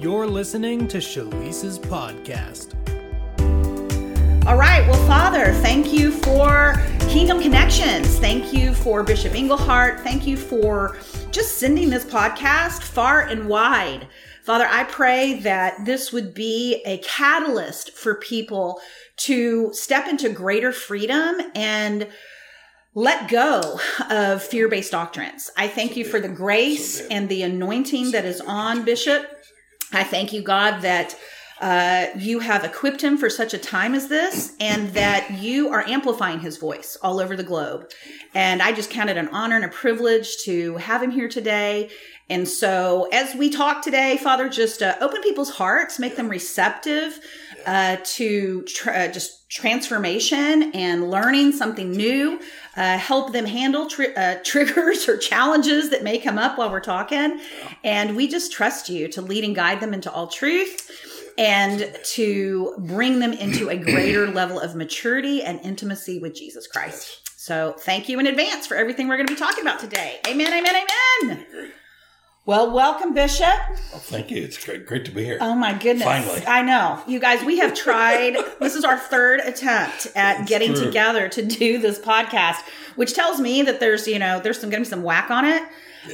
You're listening to Shalice's podcast. All right. Well, Father, thank you for Kingdom Connections. Thank you for Bishop Englehart. Thank you for just sending this podcast far and wide. Father, I pray that this would be a catalyst for people to step into greater freedom and let go of fear based doctrines. I thank you for the grace and the anointing that is on Bishop. I thank you, God, that uh, you have equipped him for such a time as this and that you are amplifying his voice all over the globe. And I just count it an honor and a privilege to have him here today. And so as we talk today, Father, just uh, open people's hearts, make them receptive uh, to tr- uh, just transformation and learning something new. Uh, help them handle tri- uh, triggers or challenges that may come up while we're talking. And we just trust you to lead and guide them into all truth and to bring them into a greater level of maturity and intimacy with Jesus Christ. So thank you in advance for everything we're going to be talking about today. Amen, amen, amen. Well, welcome, Bishop. Oh, thank you. It's great, great to be here. Oh my goodness. Finally. I know. You guys, we have tried, this is our third attempt at getting true. together to do this podcast, which tells me that there's, you know, there's some going to be some whack on it.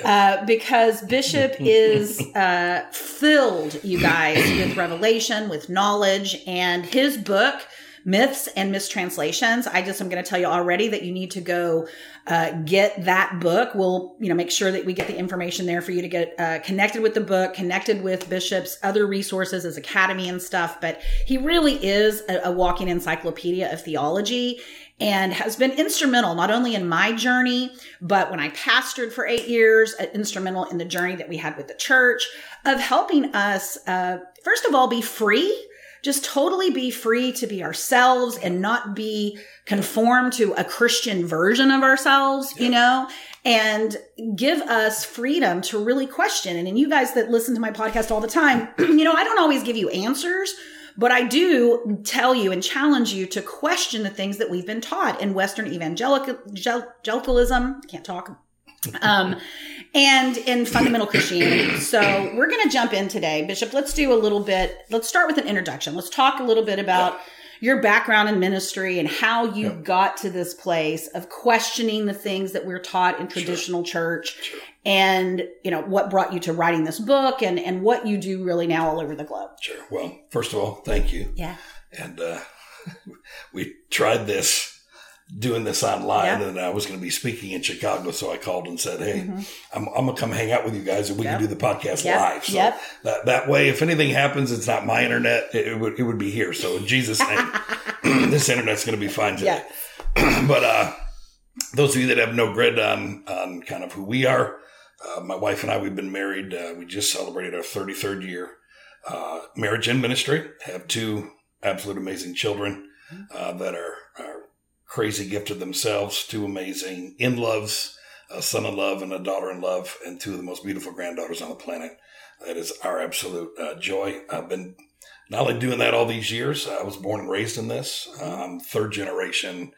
Uh, because Bishop is uh, filled, you guys, with revelation, with knowledge, and his book, Myths and Mistranslations. I just am going to tell you already that you need to go uh, get that book. We'll, you know, make sure that we get the information there for you to get uh, connected with the book, connected with Bishop's other resources, his academy and stuff. But he really is a, a walking encyclopedia of theology and has been instrumental not only in my journey, but when I pastored for eight years, uh, instrumental in the journey that we had with the church of helping us, uh, first of all, be free, just totally be free to be ourselves and not be conformed to a Christian version of ourselves, you know, and give us freedom to really question. And, and you guys that listen to my podcast all the time, you know, I don't always give you answers. But I do tell you and challenge you to question the things that we've been taught in Western evangelical- evangelicalism. Can't talk. Um, and in fundamental Christianity. So we're going to jump in today. Bishop, let's do a little bit. Let's start with an introduction. Let's talk a little bit about your background in ministry and how you got to this place of questioning the things that we're taught in traditional church and you know what brought you to writing this book and and what you do really now all over the globe Sure. Well, first of all, thank you. yeah And uh, we tried this, doing this online, Yeah. and I was going to be speaking in Chicago, so I called and said, "Hey, I'm, I'm going to come hang out with you guys, and we Mm-hmm. Yep. can do the podcast Yep. live." So Yep. that that way, if anything happens, it's not my internet; it, it would it would be here. So in Jesus' name, this internet's going to be fine today. yeah but uh, those of you that have no grid on on kind of who we are, uh, my wife and I, we've been married. Uh, we just celebrated our 33rd year uh, marriage and ministry. Have two absolute amazing children uh, that are crazy gift gifted themselves. Two amazing in loves, a son in love and a daughter in love, and two of the most beautiful granddaughters on the planet. That is our absolute uh, joy. I've been not only doing that all these years. I was born and raised in this. Um, third generation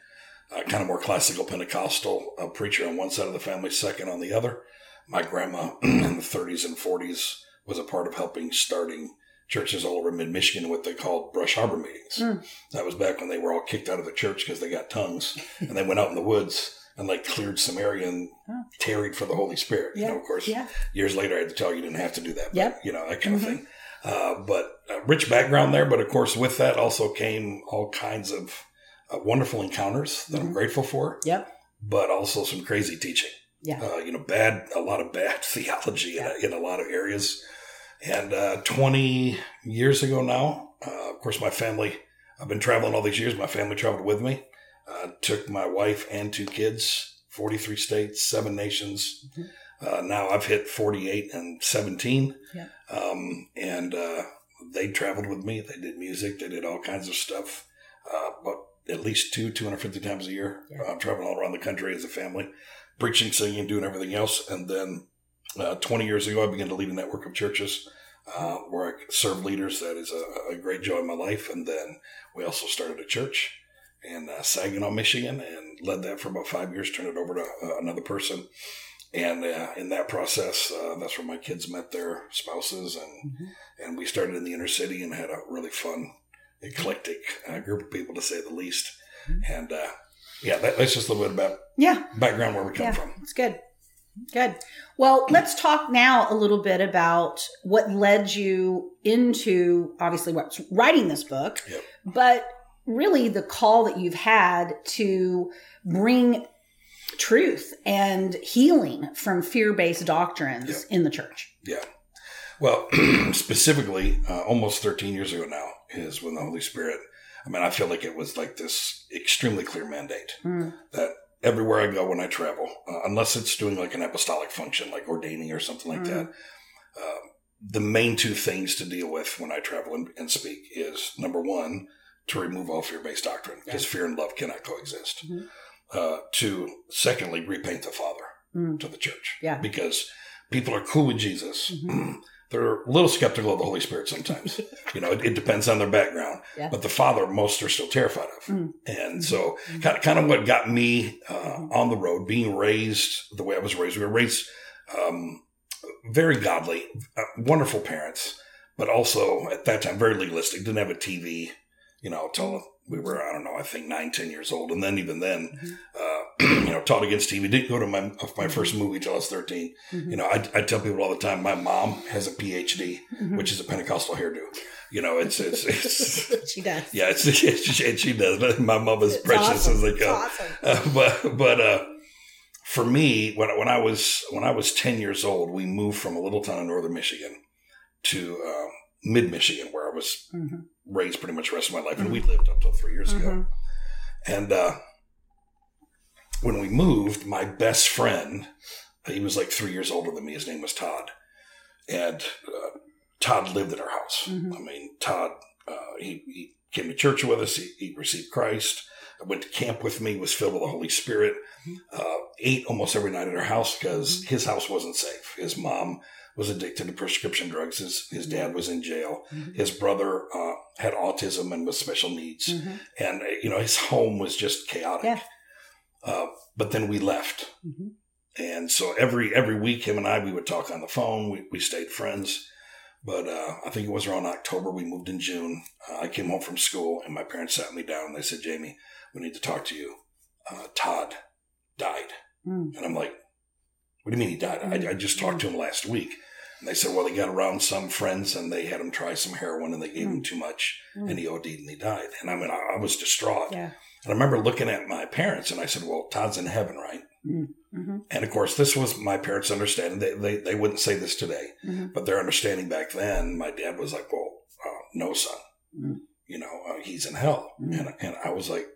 uh, kind of more classical Pentecostal uh, preacher on one side of the family, second on the other. My grandma in the 30s and 40s was a part of helping starting churches all over mid Michigan, what they called brush harbor meetings. Mm. That was back when they were all kicked out of the church because they got tongues and they went out in the woods and like cleared Samaria and Oh. tarried for the Holy Spirit. You know, of course, yeah years later I had to tell you you didn't have to do that. But, Yep. You know, that kind Mhm. of thing. Uh, but a rich background there. But of course, with that also came all kinds of uh, wonderful encounters that I'm Mhm. grateful for, yep but also some crazy teaching. Yeah. Uh, you know, bad, a lot of bad theology in, a, in a lot of areas. And uh, 20 years ago now, uh, of course, my family, I've been traveling all these years. My family traveled with me. Uh, took my wife and two kids, 43 states, seven nations. Mhm. Uh, now I've hit 48 and 17. Yeah. Um, and uh, they traveled with me. They did music. They did all kinds of stuff. Uh, but at least two, 250 times a year, Yeah. traveling all around the country as a family, preaching, singing, doing everything else. And then uh, 20 years ago, I began to lead a network of churches uh, where I serve leaders. That is a, a great joy in my life. And then we also started a church in uh, Saginaw, Michigan, and led that for about five years. Turned it over to uh, another person, and uh, in that process, uh, that's where my kids met their spouses, and and we started in the inner city and had a really fun, eclectic uh, group of people, to say the least. And uh, yeah, that, that's just a little bit about Yeah. background where we come Yeah. from. It's good. Good. Well, let's talk now a little bit about what led you into obviously what's writing this book, Yep. but really the call that you've had to bring truth and healing from fear-based doctrines Yep. in the church. Yeah. Well, specifically, uh, almost 13 years ago now is when the Holy Spirit, I mean, I feel like it was like this extremely clear mandate Mm. that everywhere I go when I travel, uh, unless it's doing like an apostolic function, like ordaining or something like Mm. that, uh, the main two things to deal with when I travel and, and speak is number one, to remove all fear based doctrine, because fear and love cannot coexist. Mhm. Uh, to, secondly, repaint the Father Mm. to the church. Yeah. Because people are cool with Jesus. Mhm. They're a little skeptical of the Holy Spirit sometimes. you know, it, it depends on their background. Yeah. But the Father, most are still terrified of. Mm. And so, kind of, kind of what got me uh, on the road, being raised the way I was raised. We were raised um, very godly, uh, wonderful parents, but also at that time very legalistic. Didn't have a TV, you know, till we were I don't know, I think nine, ten years old, and then even then, uh, you know, taught against TV. Didn't go to my my first movie till I was thirteen. Mhm. You know, I, I tell people all the time, my mom has a PhD, Mhm. which is a Pentecostal hairdo. You know, it's it's, it's she does. yeah, it's, it's and she does. My mom is It's precious awesome. as they come. awesome. Uh, but but uh, for me, when when I was when I was ten years old, we moved from a little town in northern Michigan to uh, mid Michigan, where I was Mhm. raised pretty much the rest of my life, and we lived up till three years ago. Mhm. And uh, when we moved, my best friend, he was like three years older than me. His name was Todd, and uh, Todd lived at our house. Mhm. I mean, Todd, uh, he, he came to church with us. He, he received Christ. went to camp with me. Was filled with the Holy Spirit. Uh, ate almost every night at our house because his house wasn't safe. His mom was addicted to prescription drugs. His his dad was in jail. Mhm. His brother uh, had autism and was special needs Mhm. and uh, you know his home was just chaotic. Yeah. Uh, but then we left, Mhm. and so every every week, him and I we would talk on the phone. We we stayed friends. But uh, I think it was around October. We moved in June. Uh, I came home from school, and my parents sat me down. and They said, "Jamie, we need to talk to you. Uh, Todd died." Mm. And I'm like, "What do you mean he died? I, I just talked to him last week." And they said, "Well, he got around some friends, and they had him try some heroin, and they gave him too much, Mm. and he OD'd, and he died." And I mean, I, I was distraught. Yeah. And I remember looking at my parents and I said, Well, Todd's in heaven, right? Mhm. And of course, this was my parents' understanding. They, they, they wouldn't say this today, Mhm. but their understanding back then, my dad was like, Well, uh, no, son. Mm. You know, uh, he's in hell. Mm. And, and I was like,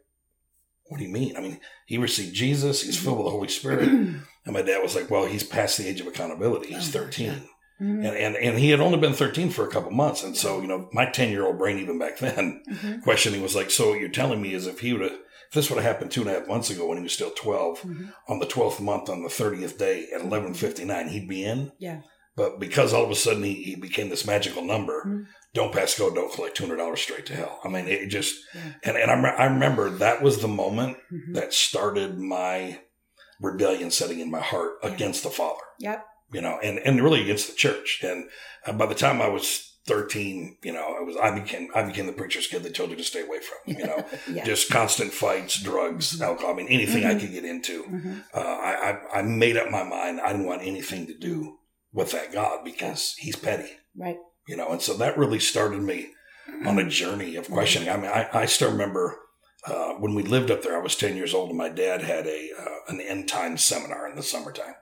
What do you mean? I mean, he received Jesus, he's Mm-hmm. filled with the Holy Spirit. and my dad was like, Well, he's past the age of accountability. He's Oh, 13. Mhm. And, and, and he had only been 13 for a couple months. And so, you know, my 10 year old brain, even back then, Mhm. questioning was like, so what you're telling me is if he would have, if this would have happened two and a half months ago when he was still 12, Mhm. on the 12th month, on the 30th day at 11.59, he'd be in. Yeah. But because all of a sudden he, he became this magical number, Mhm. don't pass go, don't collect $200 straight to hell. I mean, it just, Yeah. and, and I, I remember that was the moment Mhm. that started my rebellion setting in my heart Yeah. against the Father Yep. You know, and, and really against the church. And uh, by the time I was 13, you know, I was, I became, I became the preacher's kid they told you to stay away from, you know, Yeah. just constant fights, drugs, Mhm. alcohol. I mean, anything I Mhm. could get into. Mhm. Uh, I, I, I made up my mind. I didn't want anything to do with that God because he's petty, Right. you know, and so that really started me on a journey of questioning. I mean, I, I still remember, uh, when we lived up there, I was 10 years old and my dad had a, uh, an end time seminar in the summertime.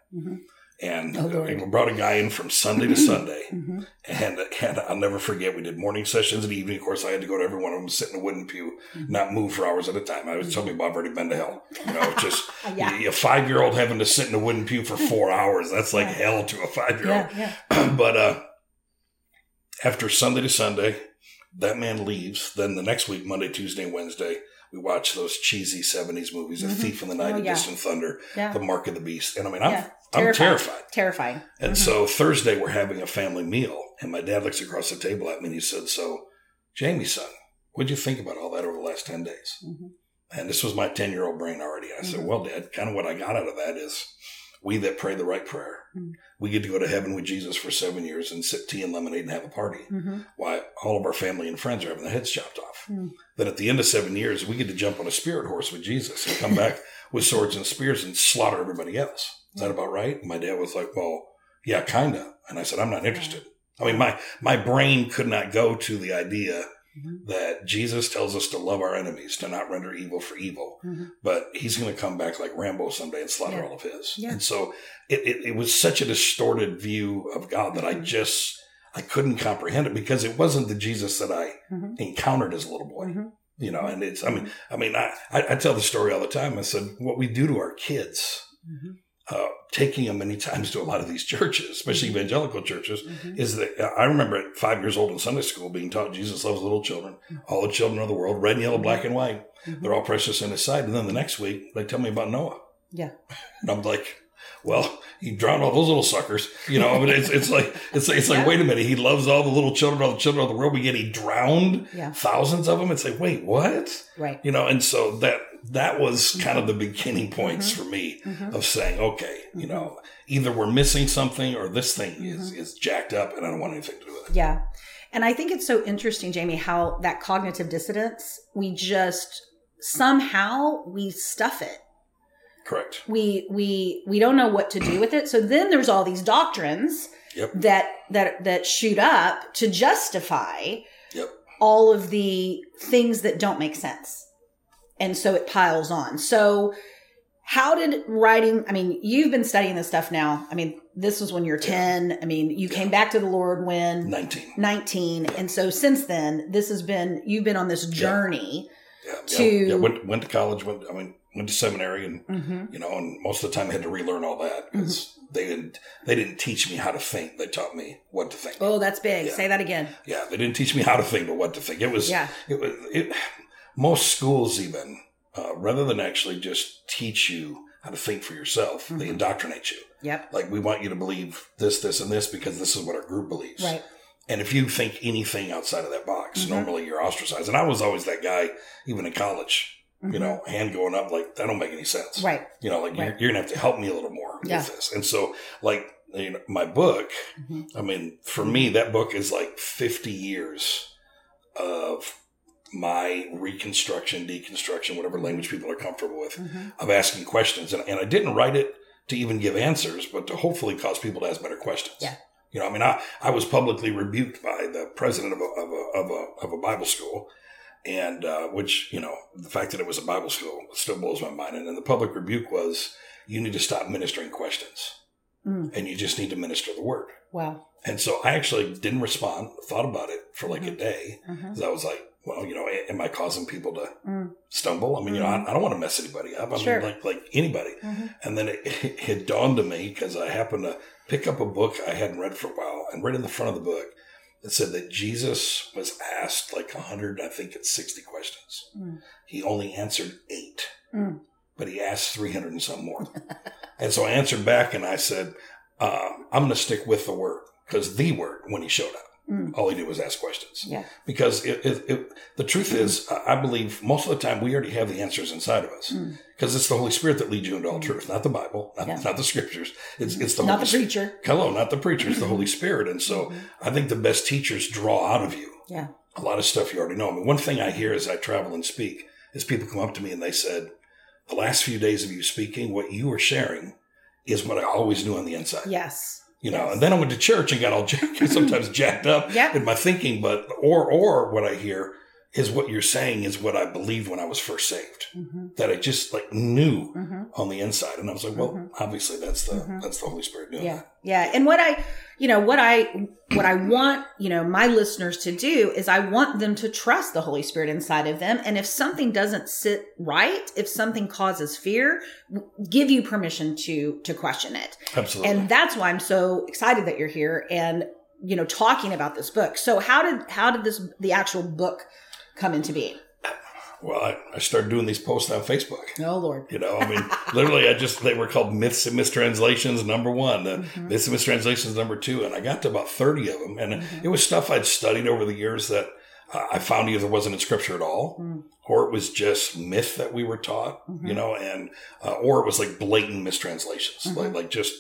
And Oh, we brought a guy in from Sunday to Sunday. Mhm. And, and I'll never forget, we did morning sessions and evening. Of course, I had to go to every one of them, sit in a wooden pew, Mm-hmm. not move for hours at a time. I was telling people I've already been to hell. You know, just Yeah. a five year old having to sit in a wooden pew for four hours. That's like Yeah. hell to a five year old. Yeah. But uh, after Sunday to Sunday, that man leaves. Then the next week, Monday, Tuesday, Wednesday, we watch those cheesy 70s movies, A Mhm. Thief in the Night, Oh, A yeah. Distant Thunder, Yeah. The Mark of the Beast. And I mean, I'm, Yeah. I'm Terrifying. terrified. Terrifying. And Mhm. so Thursday, we're having a family meal. And my dad looks across the table at me and he said, So, Jamie, son, what'd you think about all that over the last 10 days? Mhm. And this was my 10 year old brain already. I said, Mhm. Well, Dad, kind of what I got out of that is we that pray the right prayer, Mm. we get to go to heaven with Jesus for seven years and sip tea and lemonade and have a party. Mm-hmm. Why all of our family and friends are having their heads chopped off. Mm. Then at the end of seven years, we get to jump on a spirit horse with Jesus and come back with swords and spears and slaughter everybody else. Is that about right? My dad was like, well, yeah, kinda. And I said, I'm not interested. I mean, my, my brain could not go to the idea Mhm. that Jesus tells us to love our enemies, to not render evil for evil, Mhm. but he's going to come back like Rambo someday and slaughter Yeah. all of his. Yeah. And so it, it, it was such a distorted view of God that I Mhm. just, I couldn't comprehend it because it wasn't the Jesus that I Mhm. encountered as a little boy. Mhm. You know, and it's, I mean, I mean, I, I, I tell the story all the time. I said, what we do to our kids. Uh, taking them many times to a lot of these churches, especially Mhm. evangelical churches, Mhm. is that uh, I remember at five years old in Sunday school being taught Jesus loves little children, all the children of the world, red and yellow, black and white. Mhm. They're all precious in his sight. And then the next week, they tell me about Noah. Yeah. And I'm like, well, he drowned all those little suckers. You know, I mean, it's, it's like, it's, it's like, Yeah. wait a minute. He loves all the little children, all the children of the world, but yet he drowned Yeah. thousands of them. It's like, wait, what? Right. You know, and so that, that was kind of the beginning points for me Mhm. of saying, okay, you know, either we're missing something or this thing is, Mm-hmm. is jacked up and I don't want anything to do with it. Yeah. And I think it's so interesting, Jamie, how that cognitive dissonance, we just somehow we stuff it. Correct. We we we don't know what to do with it. So then there's all these doctrines Yep. that that that shoot up to justify Yep. all of the things that don't make sense. And so it piles on. So how did writing I mean, you've been studying this stuff now. I mean, this was when you're 10. I mean, you came back to the Lord when 19. 19 and so since then this has been you've been on this journey Yeah. To- yeah, yeah. Went, went to college, went, I mean, went to seminary and, mm-hmm. you know, and most of the time I had to relearn all that because they didn't, they didn't teach me how to think. They taught me what to think. oh that's big Yeah. say that again Yeah. They didn't teach me how to think, but what to think. It was, yeah it was, it, most schools even, uh, rather than actually just teach you how to think for yourself, they Mhm. indoctrinate you. yep Like, we want you to believe this, this, and this because this is what our group believes. right And if you think anything outside of that box, Mhm. normally you're ostracized. And I was always that guy, even in college, you Mhm. know, hand going up, like, that don't make any sense. right You know, like, you're, you're going to have to help me a little more Yeah. with this. And so, like, you know, my book, Mhm. I mean, for me, that book is like 50 years of my reconstruction, deconstruction, whatever language people are comfortable with, Mhm. of asking questions. And, and I didn't write it to even give answers, but to hopefully cause people to ask better questions. Yeah. You know, I mean, I, I was publicly rebuked by the president of a, of a, of a, of a Bible school. And, uh, which, you know, the fact that it was a Bible school still blows my mind. And then the public rebuke was, you need to stop ministering questions Mm. and you just need to minister the word. wow And so I actually didn't respond, thought about it for like a day. Mhm. 'Cause I was like, well, you know, am I causing people to Mm. stumble? I mean, you know, I, I don't want to mess anybody up. I Sure. mean, like, like anybody. Mhm. And then it, it dawned on me because I happened to pick up a book I hadn't read for a while and right in the front of the book, it said that Jesus was asked like 100, I think it's 60 questions. Mm. He only answered eight, Mm. but he asked 300 and some more. and so I answered back and I said, um, I'm going to stick with the word because the word, when he showed up, Mm. all he did was ask questions. yeah Because it, it, it, the truth is, I believe most of the time we already have the answers inside of us Mm. because it's the Holy Spirit that leads you into all Mm. truth, not the Bible, not, Yeah. not the scriptures. It's, it's the not Holy the Spirit. preacher Hello, not the preacher, it's the Holy Spirit. And so Mhm. I think the best teachers draw out of you yeah a lot of stuff you already know. I mean, one thing I hear as I travel and speak is people come up to me and they said, the last few days of you speaking, what you were sharing is what I always knew on the inside. yes You know, Yes. and then I went to church and got all jacked, sometimes jacked up Yeah. in my thinking, but or or what I hear is what you're saying is what I believed when I was first saved. hmm That I just like knew hmm on the inside. And I was like, well, Mhm. obviously that's the Mhm. that's the Holy Spirit doing yeah that. yeah and what i you know what i what i want you know my listeners to do is i want them to trust the holy spirit inside of them and if something doesn't sit right if something causes fear give you permission to to question it Absolutely. and that's why i'm so excited that you're here and you know talking about this book so how did how did this the actual book come into being well, I, I started doing these posts on Facebook. oh lord You know, I mean, literally, I just, they were called myths and mistranslations number one, the Mhm. myths and mistranslations number two. And I got to about 30 of them. And Mhm. it was stuff I'd studied over the years that I found either wasn't in scripture at all, or it was just myth that we were taught, you know, and uh, or it was like blatant mistranslations, like like just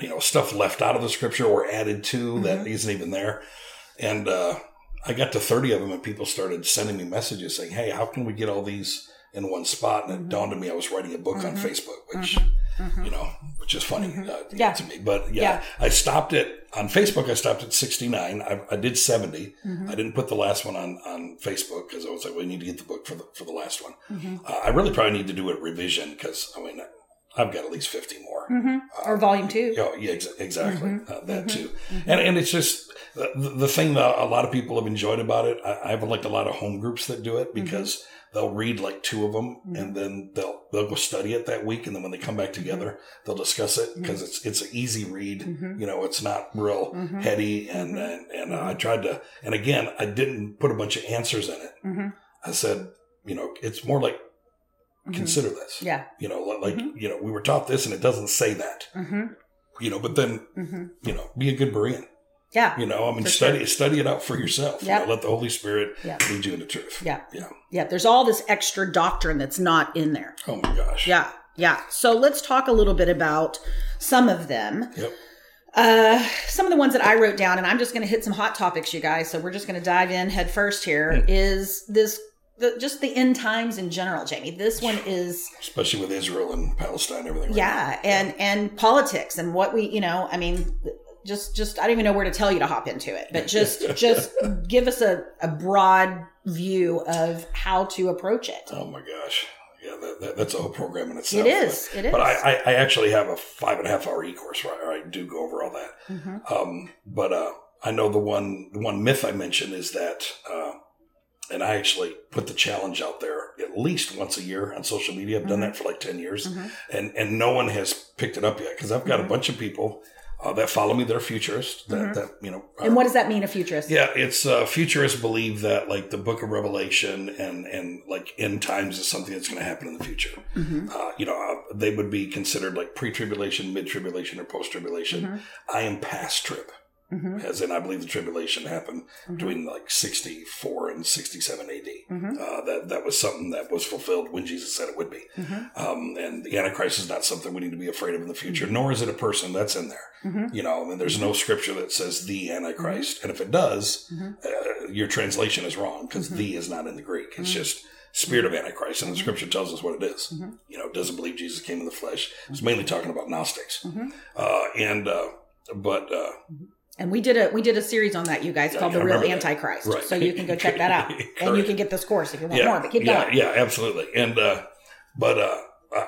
you know stuff left out of the scripture or added to that isn't even there. And uh, I got to thirty of them, and people started sending me messages saying, "Hey, how can we get all these in one spot?" And it dawned on me I was writing a book on Facebook, which you know, which is funny uh, Yeah. to me. But yeah, Yeah. I stopped it on Facebook. I stopped at 69. I, I did 70. Mm-hmm. I didn't put the last one on, on Facebook because I was like, we need to get the book for the, for the last one. Mm-hmm. Uh, I really probably need to do a revision because I mean, I've got at least 50 more. Mm-hmm. or volume two. Oh, yeah, ex- exactly. Mm-hmm. Uh, that too. And, and it's just the, the thing that a lot of people have enjoyed about it. I, I've liked a lot of home groups that do it Mm-hmm. because they'll read like two of them and then they'll, they'll go study it that week. And then when they come back Mm-hmm. together, they'll discuss it because it's, it's an easy read. Mm-hmm. You know, it's not real heady. And, and, and uh, I tried to, and again, I didn't put a bunch of answers in it. Mm-hmm. I said, you know, it's more like, consider this. Yeah. You know, li- like, you know, we were taught this and it doesn't say that Mm-hmm. you know, but then, Mm-hmm. you know, be a good Berean. Yeah. You know, I mean, study study it out for yourself. You know, let the Holy Spirit Yeah. lead you into truth. Yeah. Yeah. Yeah. There's all this extra doctrine that's not in there. Oh my gosh. Yeah. Yeah. So let's talk a little bit about some of them. Yep. Uh, some of the ones that I wrote down, and I'm just going to hit some hot topics, you guys. So we're just going to dive in head first here. Is this the, just the end times in general, Jamie? This one is Especially with Israel and Palestine, everything. right yeah, and and politics and what we, you know, I mean, just just I don't even know where to tell you to hop into it, but just just give us a, a broad view of how to approach it. Oh my gosh. Yeah, that, that, that's a whole program in itself. It is. But, It is. but I, I, I actually have a five and a half hour e course where I do go over all that. Mhm. Um, but uh, I know the one the one myth I mentioned is that, uh, and I actually put the challenge out there at least once a year on social media. I've done that for like ten years, Mhm. and and no one has picked it up yet because I've got a bunch of people uh, that follow me. They're futurists. That, that you know. And what does that mean, a futurist? Yeah, it's uh, futurists believe that like the Book of Revelation and and like end times is something that's going to happen in the future. Mm-hmm. Uh, you know, uh, they would be considered like pre-tribulation, mid-tribulation, or post-tribulation. Mm-hmm. I am past trib, as in I believe the tribulation happened Mm-hmm. between like sixty-four and sixty-seven A.D. Uh, that that was something that was fulfilled when Jesus said it would be. Mm-hmm. Um, and the Antichrist is not something we need to be afraid of in the future, nor is it a person that's in there. Mm-hmm. You know, and there's no scripture that says the Antichrist, and if it does, Mm-hmm. uh, your translation is wrong because the is not in the Greek. It's just spirit of Antichrist, and the scripture tells us what it is. You know, doesn't believe Jesus came in the flesh. It's mainly talking about Gnostics, uh, and uh, but uh, And we did a we did a series on that, you guys, called I the Real. Antichrist. Right. So you can go check that out, and you can get this course if you want yeah, more. But keep yeah, going. yeah, absolutely. And uh, but uh,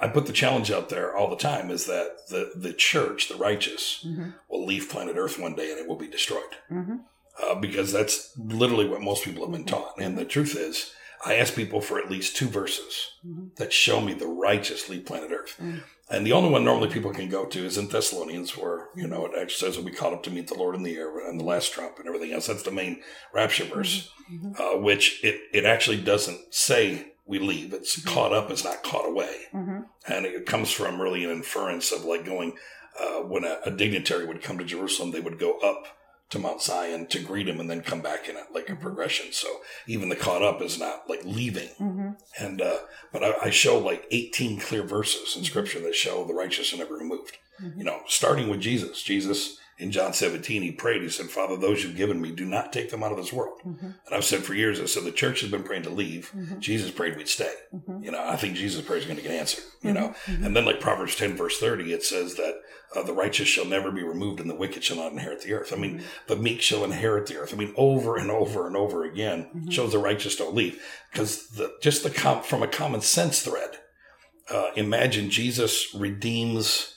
I put the challenge out there all the time is that the the church, the righteous, Mm-hmm. will leave planet Earth one day and it will be destroyed. Mhm. Uh, because that's literally what most people have been taught. And the truth is, I ask people for at least two verses that show me the righteous leave planet Earth. And the only one normally people can go to is in Thessalonians, where, you know, it actually says we'll be caught up to meet the Lord in the air and the last trump and everything else. That's the main rapture verse, uh, which it, it actually doesn't say we leave. It's caught up, it's not caught away. Mhm. And it comes from really an inference of like going, uh, when a, a dignitary would come to Jerusalem, they would go up to Mount Zion to greet him and then come back in it like a progression. So even the caught up is not like leaving. Mm-hmm. And, uh, but I, I show like 18 clear verses in scripture that show the righteous are never removed. You know, starting with Jesus. Jesus in John 17, he prayed, he said, Father, those you've given me, do not take them out of this world. Mm-hmm. And I've said for years, I said the church has been praying to leave. Mm-hmm. Jesus prayed we'd stay. Mm-hmm. You know, I think Jesus' prayer is going to get answered, you know. And then like Proverbs 10 verse 30, it says that uh, the righteous shall never be removed and the wicked shall not inherit the earth. I mean, the meek shall inherit the earth. I mean, over and over and over again shows the righteous don't leave because the, just the com- from a common sense thread, uh, imagine Jesus redeems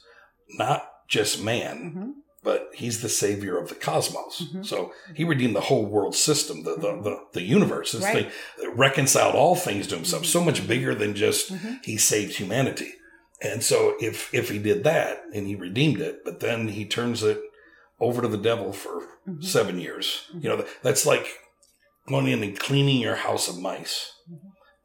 not just man, but he's the savior of the cosmos. Mm-hmm. So he redeemed the whole world system, the the, the, the universe. Right. thing reconciled all things to himself, mm-hmm. so much bigger than just mm-hmm. he saved humanity. And so if if he did that and he redeemed it, but then he turns it over to the devil for seven years, you know, that's like going in and cleaning your house of mice,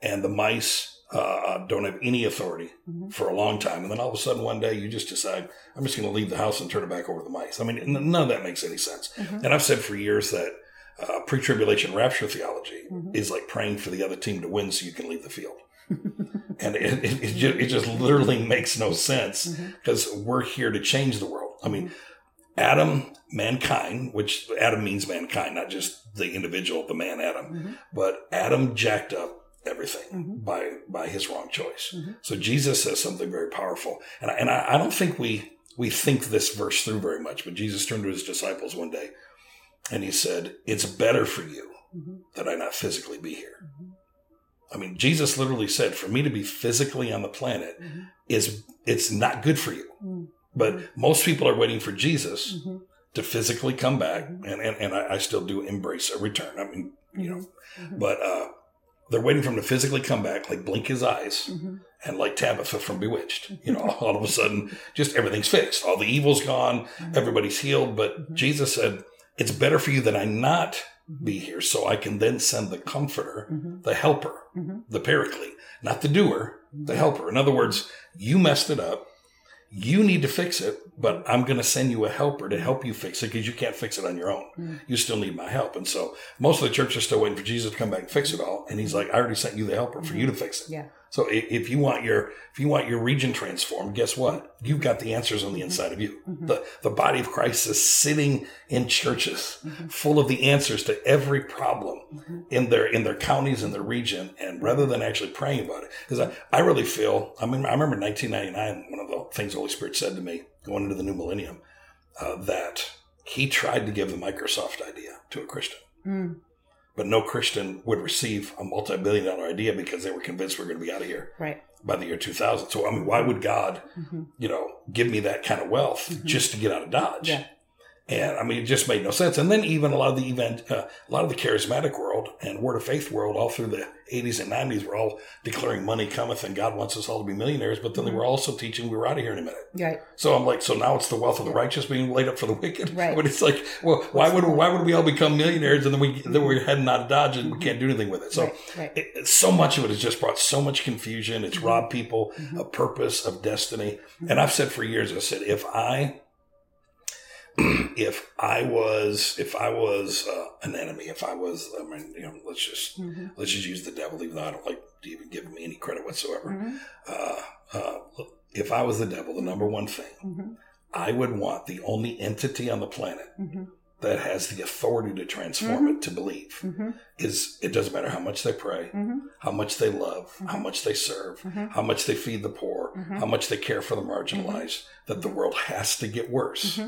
and the mice uh, don't have any authority mm-hmm. for a long time, and then all of a sudden one day you just decide I'm just going to leave the house and turn it back over to the mice. I mean, none of that makes any sense. Mm-hmm. And I've said for years that uh, pre-tribulation rapture theology mm-hmm. is like praying for the other team to win so you can leave the field. and it, it, it, just, it just literally makes no sense because we're here to change the world. I mean, Adam, mankind, which Adam means mankind, not just the individual, the man Adam, but Adam jacked up everything mm-hmm. by by his wrong choice. Mm-hmm. So Jesus says something very powerful, and I, and I, I don't think we we think this verse through very much. But Jesus turned to his disciples one day, and he said, "It's better for you mm-hmm. that I not physically be here." I mean, Jesus literally said, "For me to be physically on the planet is it's not good for you." But most people are waiting for Jesus to physically come back, and and, and I, I still do embrace a return. I mean, you know, but uh, they're waiting for him to physically come back, like blink his eyes, mm-hmm. and like Tabitha from Bewitched. You know, mm-hmm. all of a sudden, just everything's fixed. All the evil's gone. Mm-hmm. Everybody's healed. But Jesus said, "It's better for you that I not be here, so I can then send the Comforter, the Helper, the Paraclete, not the doer, the Helper." In other words, you messed it up. You need to fix it, but I'm going to send you a helper to help you fix it because you can't fix it on your own. Hmm. You still need my help. And so most of the church is still waiting for Jesus to come back and fix it all. And he's hmm. like, I already sent you the helper for you to hmm. fix it. Yeah. So if you want your if you want your region transformed, guess what? You've got the answers on the mm-hmm. inside of you. Mm-hmm. The the body of Christ is sitting in churches mm-hmm. full of the answers to every problem in their in their counties in their region. And rather than actually praying about it, because I, I really feel I mean I remember 1999 one of the things the Holy Spirit said to me going into the new millennium uh, that He tried to give the Microsoft idea to a Christian hmm. but no Christian would receive a multi-billion dollar idea because they were convinced we're going to be out of here Right. by the year 2000. So, I mean, why would God, mm-hmm. you know, give me that kind of wealth mm-hmm. just to get out of Dodge? Yeah. And I mean, it just made no sense. And then even a lot of the event, uh, a lot of the charismatic world and word of faith world, all through the 80s and 90s, were all declaring money cometh and God wants us all to be millionaires. But then they mm-hmm. were also teaching we were out of here in a minute. Right. So I'm like, so now it's the wealth of the righteous being laid up for the wicked. Right. But it's like, well, why would why would we all become mm-hmm. millionaires and then we then we're mm-hmm. heading out of Dodge and we can't do anything with it? So Right, right. It, so much of it has just brought so much confusion. It's robbed people of purpose, of destiny. And I've said for years, I said, if I if I was if I was uh, an enemy, if I was, I mean, you know, let's just mm-hmm. let's just use the devil, even though I don't like to even give him any credit whatsoever. Mm-hmm. Uh, uh, if I was the devil, the number one thing mm-hmm. I would want the only entity on the planet that has the authority to transform it to believe is it doesn't matter how much they pray, how much they love, how much they serve, how much they feed the poor, how much they care for the marginalized, that the world has to get worse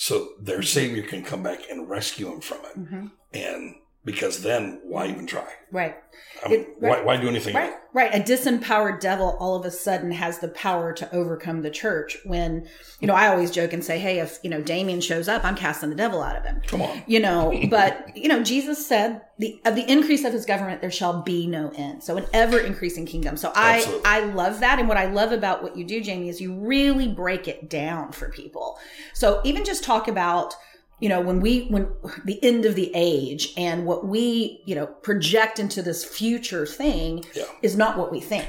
so their savior can come back and rescue them from it. Mm-hmm. And because then why even try? Right. I mean, It- why, why do anything Right, else? right. A disempowered devil all of a sudden has the power to overcome the church. When, you know, I always joke and say, hey, if, you know, Damien shows up, I'm casting the devil out of him. Come on. You know, but, you know, Jesus said, the, of the increase of his government, there shall be no end. So an ever increasing kingdom. So I, Absolutely. I love that. And what I love about what you do, Jamie, is you really break it down for people. So even just talk about, you know, when we, when the end of the age and what we, you know, project into this future thing Yeah. is not what we think.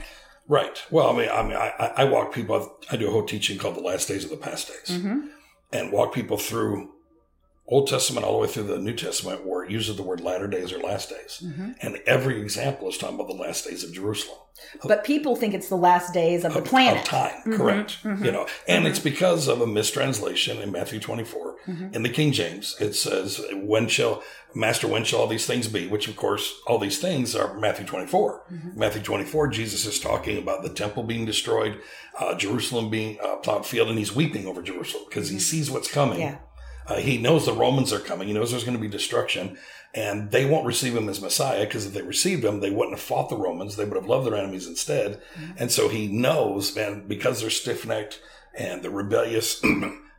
Right. Well, I mean, I mean, I, I- walk people. I do a whole teaching called "The Last Days of the Past Days," Mm-hmm. and walk people through Old Testament all the way through the New Testament, where it uses the word "latter days" or "last days," Mm-hmm. and every example is talking about the last days of Jerusalem. But people think it's the last days of the planet. of time. Correct. You know, and it's because of a mistranslation in Matthew 24 in the King James. It says, "When shall Master? When shall all these things be?" Which, of course, all these things are Matthew 24. Matthew 24, Jesus is talking about the temple being destroyed, uh, Jerusalem being uh, plowed field, and he's weeping over Jerusalem because he sees what's coming. Yeah. Uh, he knows the Romans are coming. He knows there's going to be destruction, and they won't receive him as Messiah because if they received him, they wouldn't have fought the Romans. They would have loved their enemies instead. Mm-hmm. And so he knows, man, because they're stiff necked and they're rebellious.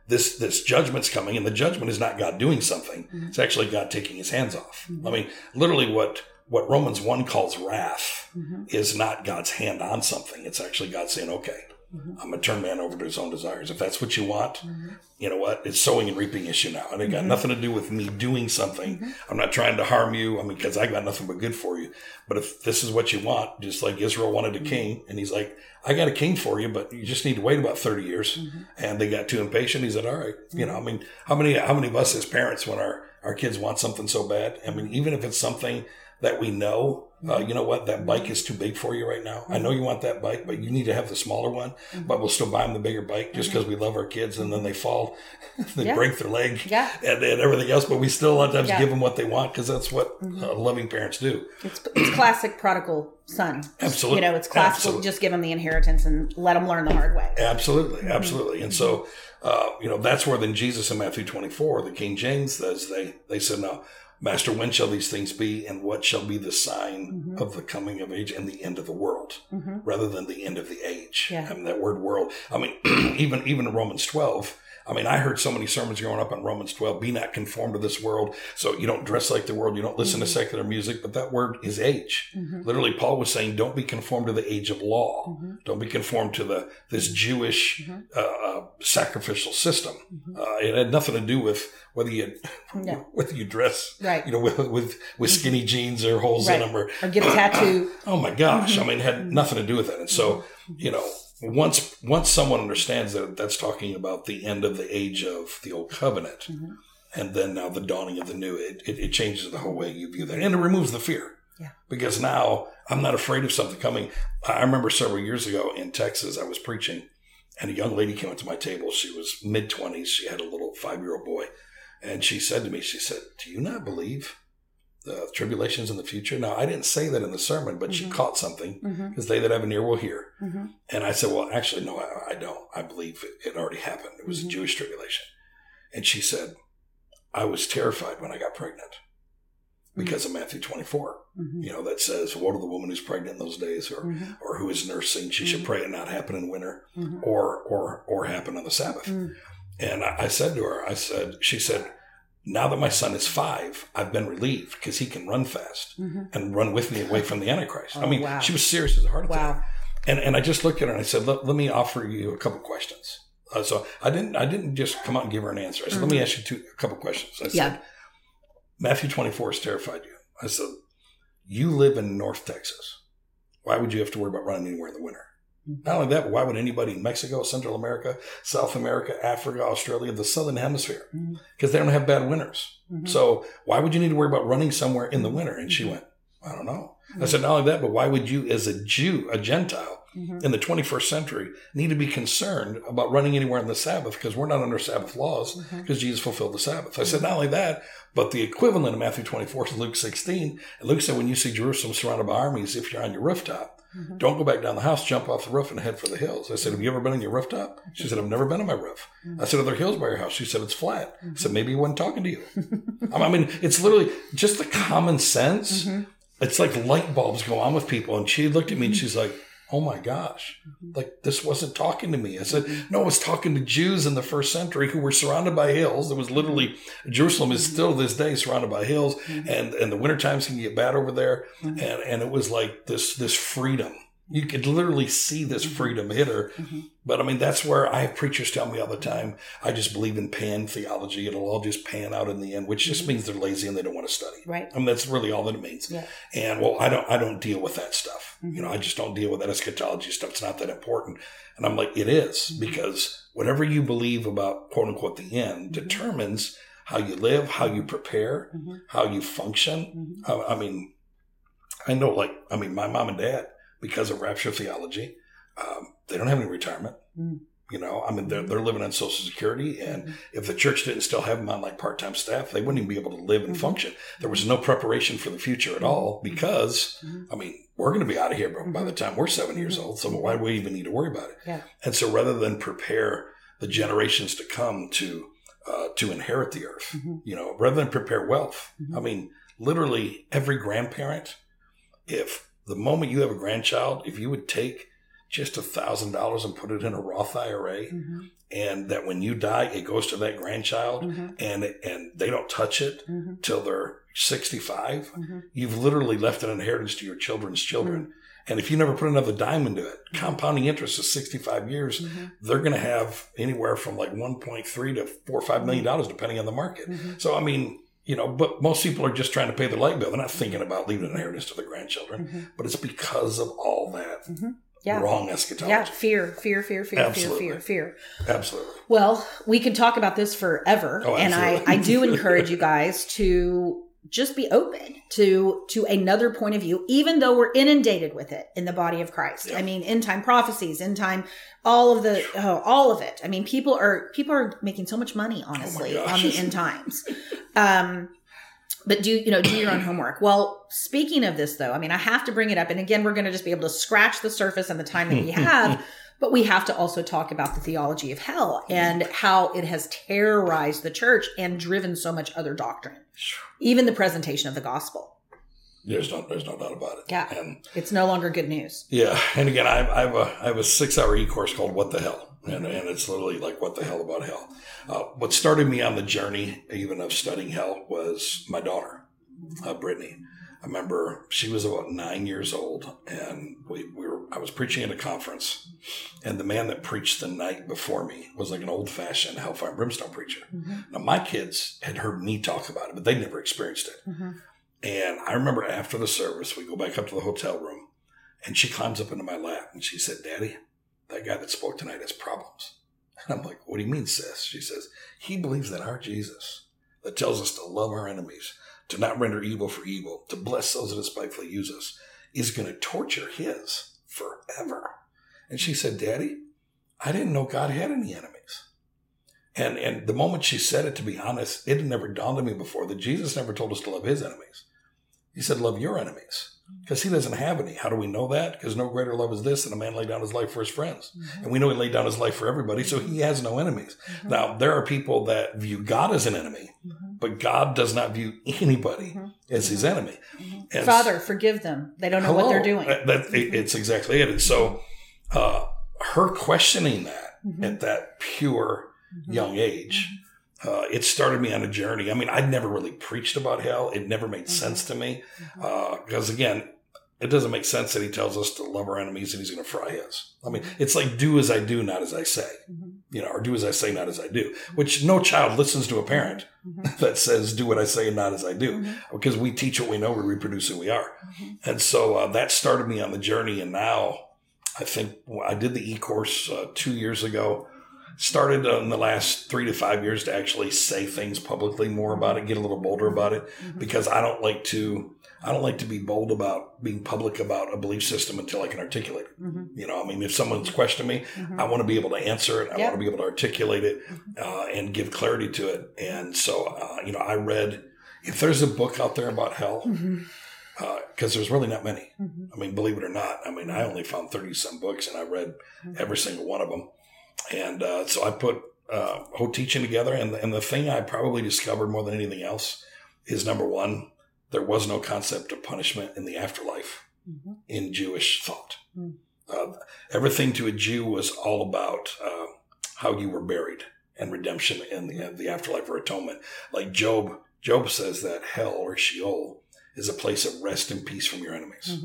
This this judgment's coming, and the judgment is not God doing something. Mm-hmm. It's actually God taking His hands off. Mm-hmm. I mean, literally, what what Romans one calls wrath is not God's hand on something. It's actually God saying, "Okay, Mm-hmm. I'm gonna turn man over to his own desires. If that's what you want, mm-hmm. you know what? It's sowing and reaping issue now, and it got mm-hmm. nothing to do with me doing something. I'm not trying to harm you. I mean, because I got nothing but good for you. But if this is what you want, just like Israel wanted a king, and he's like, I got a king for you, but you just need to wait about 30 years. And they got too impatient. He said, all right, you know, I mean, how many, how many of us as parents, when our, our kids want something so bad, I mean, even if it's something that we know, uh, you know what, that bike is too big for you right now. I know you want that bike, but you need to have the smaller one, but we'll still buy them the bigger bike just because we love our kids and then they fall, they Yeah. break their leg Yeah. and, and everything else, but we still a lot of times Yeah. give them what they want because that's what uh, loving parents do. It's, it's classic prodigal son. Absolutely. You know, it's classical. Absolutely. Just give them the inheritance and let them learn the hard way. Absolutely, absolutely. And so, uh, you know, that's where then Jesus in Matthew 24, the King James says, they, they said, now, Master, when shall these things be, and what shall be the sign mm-hmm. of the coming of age and the end of the world, mm-hmm. rather than the end of the age? Yeah. I mean, that word world. I mean, even even in Romans 12, I mean, I heard so many sermons growing up on Romans 12, be not conformed to this world. So you don't dress like the world, you don't listen to mm-hmm. secular music, but that word is age. Mm-hmm. Literally, Paul was saying, don't be conformed to the age of law. Mm-hmm. Don't be conformed to the this Jewish uh, uh, sacrificial system. Uh, it had nothing to do with whether you No. whether you dress Right. you know with with, with skinny jeans or holes in them or Or get a tattoo. oh my gosh i mean it had nothing to do with that and so you know once once someone understands that that's talking about the end of the age of the old covenant mm-hmm. and then now the dawning of the new it, it, it changes the whole way you view that. And it removes the fear. Yeah. because now i'm not afraid of something coming. I remember several years ago in texas i was preaching and a young lady came up to my table. She was mid-20s she had a little five-year-old boy. And she said to me she said do you not believe the tribulations in the future. Now, I didn't say that in the sermon, but she mm-hmm. caught something mm-hmm. because they that have an ear will hear. Mm-hmm. And I said, Well, actually, no, I, I don't. I believe it, it already happened. It was a Jewish tribulation. And she said, I was terrified when I got pregnant because of Matthew 24, you know, that says, Woe to the woman who's pregnant in those days or, or who is nursing. She should pray it not happen in winter or, or, or happen on the Sabbath. Mm. And I, I said to her, I said, She said, now that my son is five, I've been relieved because he can run fast and run with me away from the Antichrist. I Oh, mean, wow. she was serious as a heart attack. Wow. And and I just looked at her and I said, let, let me offer you a couple questions. Uh, so I didn't I didn't just come out and give her an answer. I said, let me ask you two, a couple questions. I said, Matthew 24 has terrified you. I said, you live in North Texas. Why would you have to worry about running anywhere in the winter? Not only that, but why would anybody in Mexico, Central America, South America, Africa, Australia, the Southern Hemisphere? Mm-hmm. Because they don't have bad winters. Mm-hmm. So why would you need to worry about running somewhere in the mm-hmm. winter? And she went, I don't know. I said, not only that, but why would you, as a Jew, a Gentile, in the 21st century, need to be concerned about running anywhere on the Sabbath because we're not under Sabbath laws because Jesus fulfilled the Sabbath. I said, not only that, but the equivalent of Matthew 24 is Luke 16. And Luke said, when you see Jerusalem surrounded by armies, if you're on your rooftop, Mm-hmm. don't go back down the house, jump off the roof and head for the hills. I said, have you ever been on your rooftop? She said, I've never been on my roof. I said, are there hills by your house? She said, it's flat. I mm-hmm. said, maybe he wasn't talking to you. I mean, it's literally just the common sense. Mm-hmm. It's like light bulbs go on with people. And she looked at me and she's like, oh my gosh, mm-hmm. like this wasn't talking to me. I said, mm-hmm. no, it was talking to Jews in the first century who were surrounded by hills. It was literally, Jerusalem is mm-hmm. still this day surrounded by hills and, and the winter times can get bad over there. And, and it was like this, this freedom. You could literally see this mm-hmm. freedom hit her. Mm-hmm. But I mean, that's where I have preachers tell me all the time, I just believe in pan theology. It'll all just pan out in the end, which just mm-hmm. means they're lazy and they don't want to study. Right. I mean, that's really all that it means. Yeah. And well, I don't, I don't deal with that stuff. You know, I just don't deal with that eschatology stuff. It's not that important. And I'm like, it is because whatever you believe about quote unquote the end determines how you live, how you prepare, how you function. I, I mean, I know, like, I mean, my mom and dad, because of rapture theology, um, they don't have any retirement. Mm. You know, I mean, they're, mm. they're living on Social Security, and mm-hmm. if the church didn't still have them on like part time staff, they wouldn't even be able to live and mm-hmm. function. There was mm-hmm. no preparation for the future at all because, I mean, we're going to be out of here by, by the time we're seven years old. So why do we even need to worry about it? Yeah. And so rather than prepare the generations to come to uh, to inherit the earth, you know, rather than prepare wealth, I mean, literally every grandparent, if the moment you have a grandchild, if you would take just a thousand dollars and put it in a Roth IRA, mm-hmm. and that when you die, it goes to that grandchild, mm-hmm. and it, and they don't touch it mm-hmm. till they're 65, you've literally left an inheritance to your children's children. And if you never put another dime into it, compounding interest is 65 years. They're going to have anywhere from like 1.3 to four or five million dollars, depending on the market. So, I mean, you know, but most people are just trying to pay their light bill. They're not thinking about leaving an inheritance to their grandchildren, mm-hmm. but it's because of all that mm-hmm. Yeah. wrong eschatology. Yeah, fear, fear, fear, fear, Absolutely. fear, fear, fear. Absolutely. Well, we can talk about this forever, Oh, and I. I do encourage you guys to just be open to to another point of view, even though we're inundated with it in the body of Christ. Yeah. I mean, end time prophecies, end time, all of the, oh, all of it. I mean, people are people are making so much money, honestly, Oh on the end times. Um, but do you know do your own homework well speaking of this though i mean i have to bring it up and again we're going to just be able to scratch the surface and the time that we have but we have to also talk about the theology of hell and how it has terrorized the church and driven so much other doctrine even the presentation of the gospel There's no, there's no doubt about it. Yeah. And it's no longer good news Yeah, and again, I, I have a I have a six hour e course called "What the Hell," and and it's literally like "What the hell about hell." Uh, what started me on the journey, even of studying hell, was my daughter, uh, Brittany. I remember she was about nine years old, and we, we were I was preaching at a conference, and the man that preached the night before me was like an old fashioned hellfire and brimstone preacher. Mm-hmm. Now my kids had heard me talk about it, but they never experienced it. Mm-hmm. And I remember after the service, we go back up to the hotel room, and she climbs up into my lap and she said, Daddy, that guy that spoke tonight has problems. And I'm like, What do you mean, sis? She says, He believes that our Jesus, that tells us to love our enemies, to not render evil for evil, to bless those that despitefully use us, is going to torture his forever. And she said, Daddy, I didn't know God had any enemies. And and the moment she said it, to be honest, it had never dawned on me before that Jesus never told us to love his enemies. He said, Love your enemies. Because he doesn't have any. How do we know that? Because no greater love is this than a man lay down his life for his friends. Mm-hmm. And we know he laid down his life for everybody, so he has no enemies. Mm-hmm. Now, there are people that view God as an enemy, mm-hmm. but God does not view anybody as his enemy. And father forgive them they don't know what they're doing That, that- it- it's exactly it. And so, uh, her questioning that Mm-hmm. at that pure young age, uh, it started me on a journey. I mean, I'd never really preached about hell. It never made Mm-hmm. sense to me because, again, it doesn't make sense that he tells us to love our enemies and he's going to fry his. I mean, it's like do as I do, not as I say, you know, or do as I say, not as I do. Which no child listens to a parent that says do what I say and not as I do, because we teach what we know, we reproduce who we are. And so uh, that started me on the journey. And now I think I did the e course uh, two years ago. Started uh, in the last three to five years to actually say things publicly more about it, get a little bolder about it, mm-hmm. because I don't like to. I don't like to be bold about being public about a belief system until I can articulate it. Mm-hmm. You know, I mean, if someone's mm-hmm. questioning me, I want to be able to answer it. I Yep. want to be able to articulate it uh, and give clarity to it. And so, uh, you know, I read. If there's a book out there about hell, uh, because there's really not many. I mean, believe it or not, I mean, I only found 30 some books and I read every single one of them. And uh, so I put uh, whole teaching together. And, and the thing I probably discovered more than anything else is number one, there was no concept of punishment in the afterlife in Jewish thought. Uh, everything to a Jew was all about uh, how you were buried and redemption in the, in the afterlife or atonement. Like Job, Job says that hell or Sheol is a place of rest and peace from your enemies.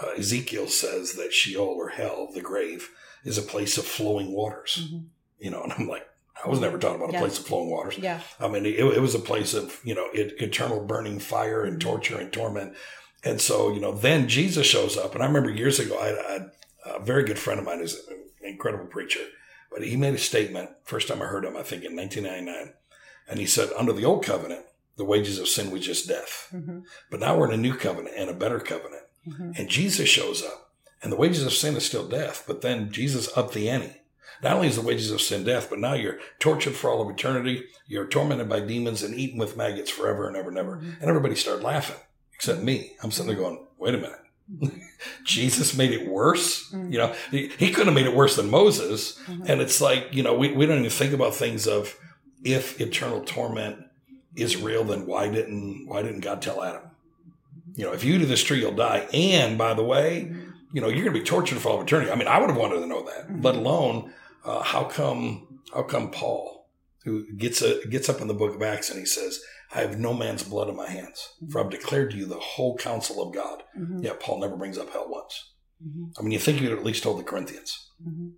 Uh, Ezekiel says that Sheol or hell, the grave, is a place of flowing waters. Mm-hmm. You know, and I'm like, I was never taught about a place of flowing waters. yeah I mean, it, it was a place of, you know, it, eternal burning fire and mm-hmm. torture and torment. And so, you know, then Jesus shows up. And I remember years ago, I, I had a very good friend of mine who's an incredible preacher, but he made a statement, first time I heard him, I think in 1999. And he said, under the old covenant, the wages of sin was just death. Mm-hmm. But now we're in a new covenant and a better covenant. And Jesus shows up. And the wages of sin is still death. But then Jesus upped the ante. Not only is the wages of sin death, but now you're tortured for all of eternity. You're tormented by demons and eaten with maggots forever and ever and ever. Mm-hmm. And everybody started laughing, except me. I'm sitting there going, wait a minute. Jesus made it worse. You know, he, he couldn't have made it worse than Moses. Mm-hmm. And it's like, you know, we, we don't even think about things of if eternal torment is real, then why didn't why didn't God tell Adam? You know, if you eat this tree, you'll die. And by the way, mm-hmm. You know, you're going to be tortured for all of eternity. I mean, I would have wanted to know that. Let alone, uh, how come how come Paul, who gets a, gets up in the Book of Acts and he says, "I have no man's blood in my hands, for I've declared to you the whole counsel of God." Yet Paul never brings up hell once. Mhm. I mean, you think you'd at least told the Corinthians. Mhm.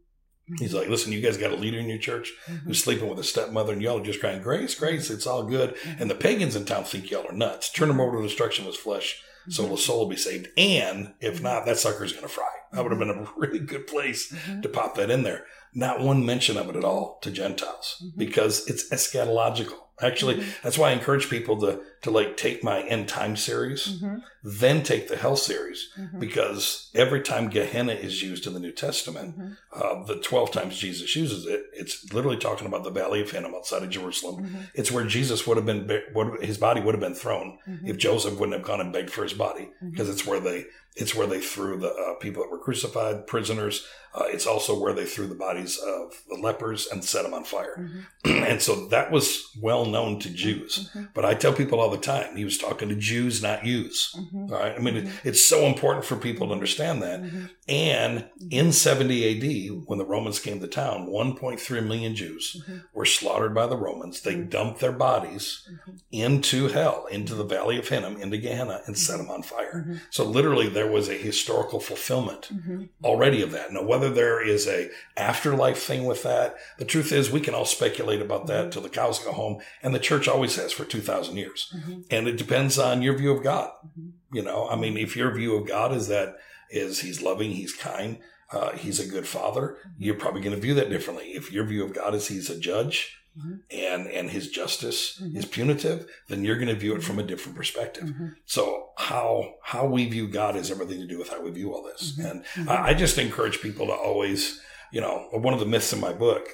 He's like, listen, you guys got a leader in your church who's sleeping with a stepmother, and y'all are just crying, grace, grace, it's all good. And the pagans in town think y'all are nuts. Turn them over to destruction with flesh, so the mm-hmm. soul will be saved. And if mm-hmm. not, that sucker's going to fry. That would have been a mm-hmm. really good place to pop that in there. Not one mention of it at all to Gentiles because it's eschatological. Actually, that's why I encourage people to to like take my end time series. Then take the hell series, Mhm. because every time Gehenna is used in the New Testament, Mhm. uh, the 12 times Jesus uses it, it's literally talking about the Valley of Hinnom outside of Jerusalem. Mhm. It's where Jesus would have been, would, his body would have been thrown Mhm. if Joseph wouldn't have gone and begged for his body, because it's where they, it's where they threw the uh, people that were crucified, prisoners. Uh, it's also where they threw the bodies of the lepers and set them on fire. Mhm. and so that was well known to Jews. But I tell people all the time, he was talking to Jews, not Jews. Mhm. All right. I mean, it, it's so important for people to understand that. Mhm. And in 70 AD, when the Romans came to town, 1.3 million Jews Mhm. were slaughtered by the Romans. They Mhm. dumped their bodies into hell, into the Valley of Hinnom, into Gehenna, and set them on fire. So literally, there was a historical fulfillment already of that. Now, whether there is a afterlife thing with that, the truth is we can all speculate about that till the cows go home, and the church always has for 2,000 years. And it depends on your view of God. Mhm. You know, I mean, if your view of God is that is He's loving, He's kind, uh, He's a good Father, you're probably going to view that differently. If your view of God is He's a judge Mhm. and and His justice Mhm. is punitive, then you're going to view it from a different perspective. Mhm. So how how we view God has everything to do with how we view all this. Mhm. And Mhm. I, I just encourage people to always, you know, one of the myths in my book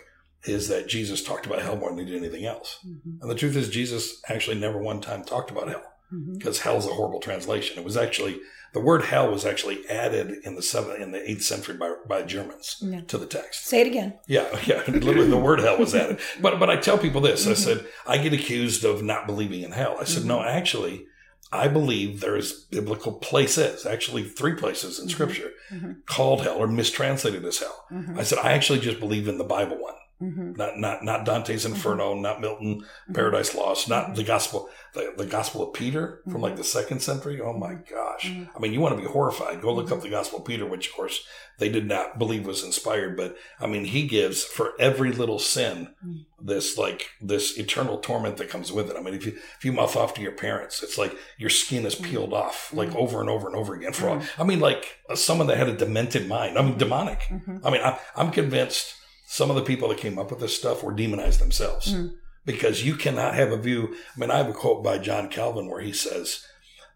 is that Jesus talked about hell more than he did anything else. And the truth is, Jesus actually never one time talked about hell Mhm. because hell's a horrible translation. It was actually the word hell was actually added in the seventh in the eighth century by by Germans Yeah. to the text. Say it again. Yeah, yeah. Literally, the word hell was added. But but I tell people this. I Mhm. said I get accused of not believing in hell. I said no, actually. I believe there's biblical places, actually three places in Mhm. scripture Mhm. called hell or mistranslated as hell. I said I actually just believe in the Bible one, Mhm. not not not Dante's Inferno, not Milton Mhm. Paradise Lost, not Mhm. the gospel the, the Gospel of Peter from like the second century. Oh my gosh! I mean, you want to be horrified. Go look up the Gospel of Peter, which of course they did not believe was inspired, but I mean, he gives for every little sin Mhm. this like this eternal torment that comes with it. I mean, if you if you mouth off to your parents, it's like your skin is peeled off like Mhm. over and over and over again. For all. I mean, like uh, someone that had a demented mind. I mean, demonic. I mean, I'm, I'm convinced some of the people that came up with this stuff were demonized themselves Mhm. because you cannot have a view. I mean, I have a quote by John Calvin where he says,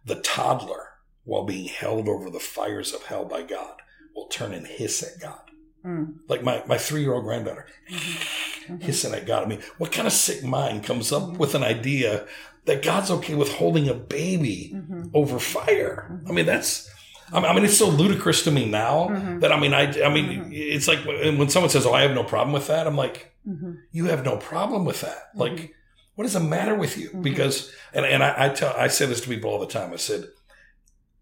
The toddler, while being held over the fires of hell by God, will turn and hiss at God. Mhm. Like my, my three year old granddaughter Mhm. hissing at God. I mean, what kind of sick mind comes up with an idea that God's okay with holding a baby Mhm. over fire? I mean, that's. I mean, I mean, it's so ludicrous to me now Mhm. that I mean, I, I mean, Mhm. it's like when someone says, "Oh, I have no problem with that," I'm like, Mhm. you have no problem with that. Like, what is the matter with you? Mhm. Because, and, and I, I tell, I say this to people all the time. I said,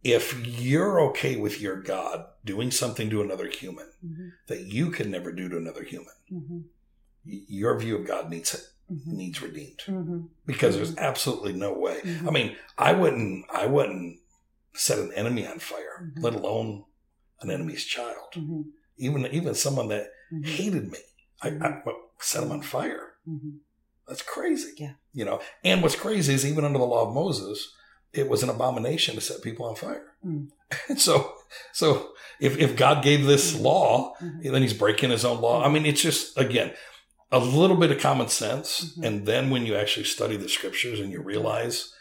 if you're okay with your God doing something to another human Mhm. that you can never do to another human, your view of God needs Mhm. needs redeemed because there's absolutely no way. I mean, I wouldn't, I wouldn't set an enemy on fire, Mhm. let alone an enemy's child, Mhm. even even someone that Mhm. hated me. I, I what, set him on fire. Mhm. That's crazy. Yeah. You know, and what's crazy is even under the law of Moses, it was an abomination to set people on fire. Mm. And so, so if, if God gave this Mm. law, then he's breaking his own law. I mean, it's just, again, a little bit of common sense. And then when you actually study the scriptures and you realize,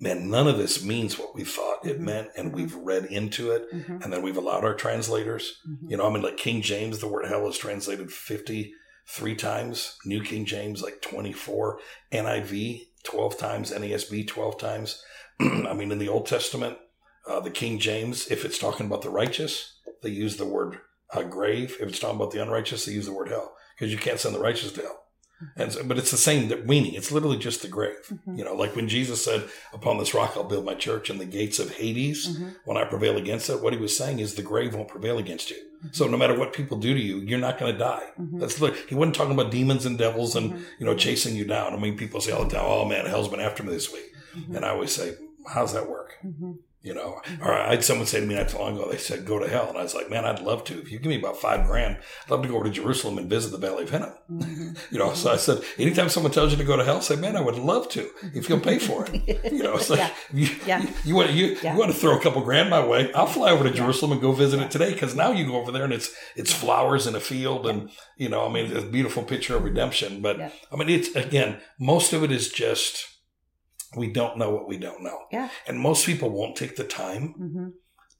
man, none of this means what we thought it Mhm. meant. And we've read into it. Mhm. And then we've allowed our translators Mhm. you know, I mean, like King James, the word hell is translated 53 times. New King James, like 24. NIV, 12 times. NASB, 12 times. I mean, in the Old Testament, uh, the King James, if it's talking about the righteous, they use the word uh, grave. If it's talking about the unrighteous, they use the word hell because you can't send the righteous to hell. And so, but it's the same that weaning. It's literally just the grave. Mhm. You know, like when Jesus said, "Upon this rock I'll build my church, and the gates of Hades Mhm. when I prevail against it." What he was saying is the grave won't prevail against you. Mm-hmm. So no matter what people do to you, you're not going to die. Mhm. That's look. He wasn't talking about demons and devils and Mhm. you know chasing you down. I mean, people say all the time, "Oh man, hell's been after me this week," Mhm. and I always say, "How's that work?" You know, or I had someone say to me not too long ago, they said, go to hell. And I was like, man, I'd love to. If you give me about five grand, I'd love to go over to Jerusalem and visit the Valley of Hinnom. Mm-hmm. You know, so I said, anytime someone tells you to go to hell, say, man, I would love to if you'll pay for it. You know, it's like, Yeah. you, Yeah. you, you want, you, Yeah. you want to throw a couple grand my way. I'll fly over to Jerusalem and go visit it today. Cause now you go over there and it's, it's flowers in a field and, you know, I mean, it's a beautiful picture of redemption. But. I mean, it's, again, most of it is just, we don't know what we don't know. Yeah. And most people won't take the time hmm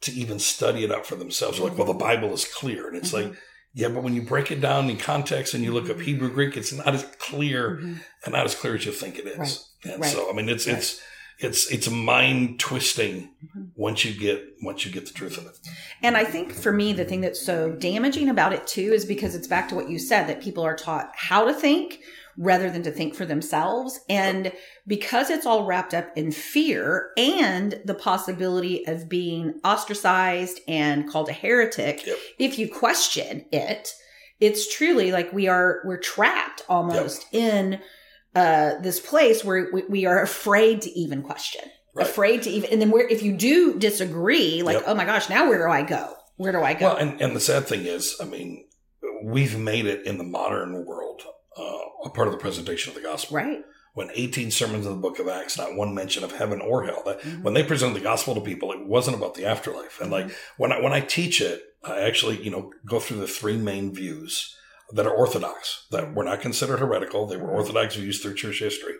to even study it out for themselves. Like, well, the Bible is clear. And it's like, yeah, but when you break it down in context and you look up Hebrew Greek, it's not as clear hmm and not as clear as you think it is. Right. And Right. so, I mean, it's, Right. it's, it's, it's mind twisting Mhm. once you get, once you get the truth of it. And I think for me, the thing that's so damaging about it too is because it's back to what you said that people are taught how to think rather than to think for themselves. And because it's all wrapped up in fear and the possibility of being ostracized and called a heretic, Yep. if you question it, it's truly like we are, we're trapped almost in uh, this place where we, we are afraid to even question Right. afraid to even and then where if you do disagree like Yep. oh my gosh now where do i go where do i go Well, and, and the sad thing is, I mean, we've made it in the modern world uh, a part of the presentation of the gospel. right When 18 sermons in the book of Acts, not one mention of heaven or hell. That Mhm. when they presented the gospel to people, it wasn't about the afterlife. And like when I when I teach it, I actually you know go through the three main views that are orthodox that were not considered heretical. They were orthodox views through church history.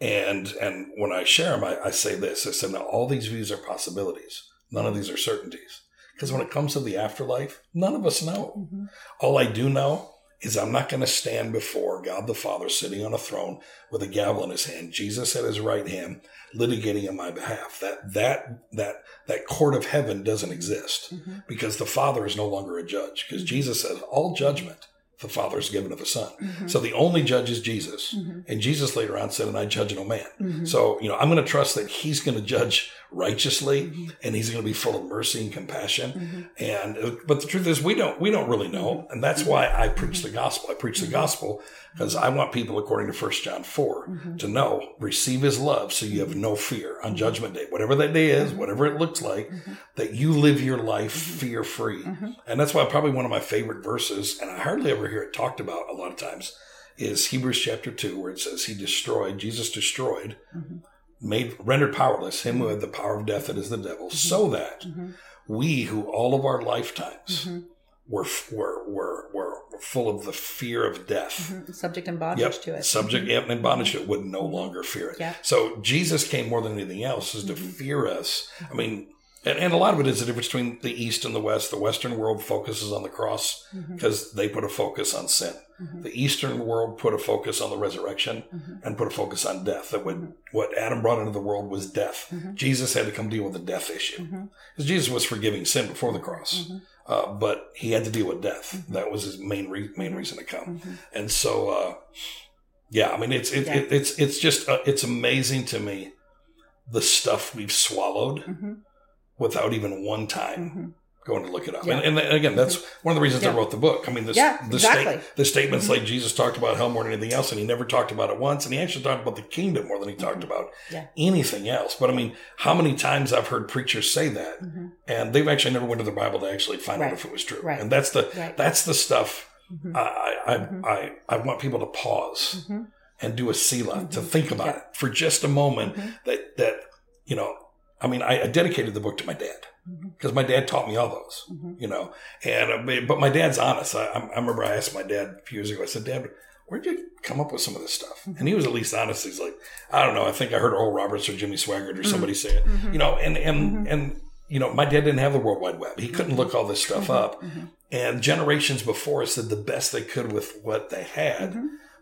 And and when I share them, I, I say this: I said, now all these views are possibilities. None of these are certainties. Because when it comes to the afterlife, none of us know. Mhm. All I do know is I'm not going to stand before God the Father sitting on a throne with a gavel in his hand, Jesus at his right hand, litigating on my behalf. That that that that court of heaven doesn't exist Mhm. because the Father is no longer a judge. Because Jesus says all judgment the Father is given to the Son. Mhm. So the only judge is Jesus. Mhm. And Jesus later on said, and I judge no man. Mhm. So, you know, I'm going to trust that he's going to judge righteously Mhm. and he's going to be full of mercy and compassion. Mhm. And, uh, but the truth is we don't, we don't really know. And that's why I preach the gospel. I preach the gospel because I want people, according to First John 4, Mhm. to know, receive his love so you have no fear on judgment day, whatever that day is, whatever it looks like, that you live your life fear free. And that's why probably one of my favorite verses, and I hardly ever hear it talked about a lot of times, is Hebrews chapter 2, where it says, He destroyed, Jesus destroyed, Mhm. Made rendered powerless him who had the power of death that is the devil, so that Mhm. we who all of our lifetimes Mhm. were, were, were, were full of the fear of death. Mhm. subject and bondage Yep. to it Subject yep, and bondage to it would no longer fear it. Yeah. So Jesus came more than anything else is to fear us. I mean, and, and a lot of it is the difference between the East and the West. The Western world focuses on the cross because they put a focus on sin. Mhm. The Eastern world put a focus on the resurrection Mhm. and put a focus on death. That what, what Adam brought into the world was death. Mhm. Jesus had to come deal with the death issue. Because Jesus was forgiving sin before the cross. Uh, but he had to deal with death. That was his main re- main reason to come. And so, uh, yeah, I mean, it's it, Yeah. it, it's it's just uh, it's amazing to me the stuff we've swallowed. Without even one time Mhm. going to look it up. Yeah. And, and again, that's one of the reasons I wrote the book. I mean, this, Yeah, the, exactly. state, the statements like Jesus talked about hell more than anything else, and he never talked about it once, and he actually talked about the kingdom more than he talked about Mm-hmm. Yeah. anything else. But I mean, how many times I've heard preachers say that, Mhm. and they've actually never went to the Bible to actually find Right. out if it was true. Right. And that's the Right. that's the stuff Mhm. I I. I I want people to pause and do a selah to think about Yeah. it for just a moment. That that you know, I mean, I, I dedicated the book to my dad because my dad taught me all those. Mhm. You know, and uh, but my dad's honest. I, I remember I asked my dad a few years ago. I said, Dad, where'd you come up with some of this stuff? And he was at least honest. He's like, I don't know. I think I heard Oral Roberts or Jimmy Swaggart or somebody say it. Mhm. You know, and and Mhm. and you know, my dad didn't have the World Wide Web. He couldn't look all this stuff up. And generations before us did the best they could with what they had.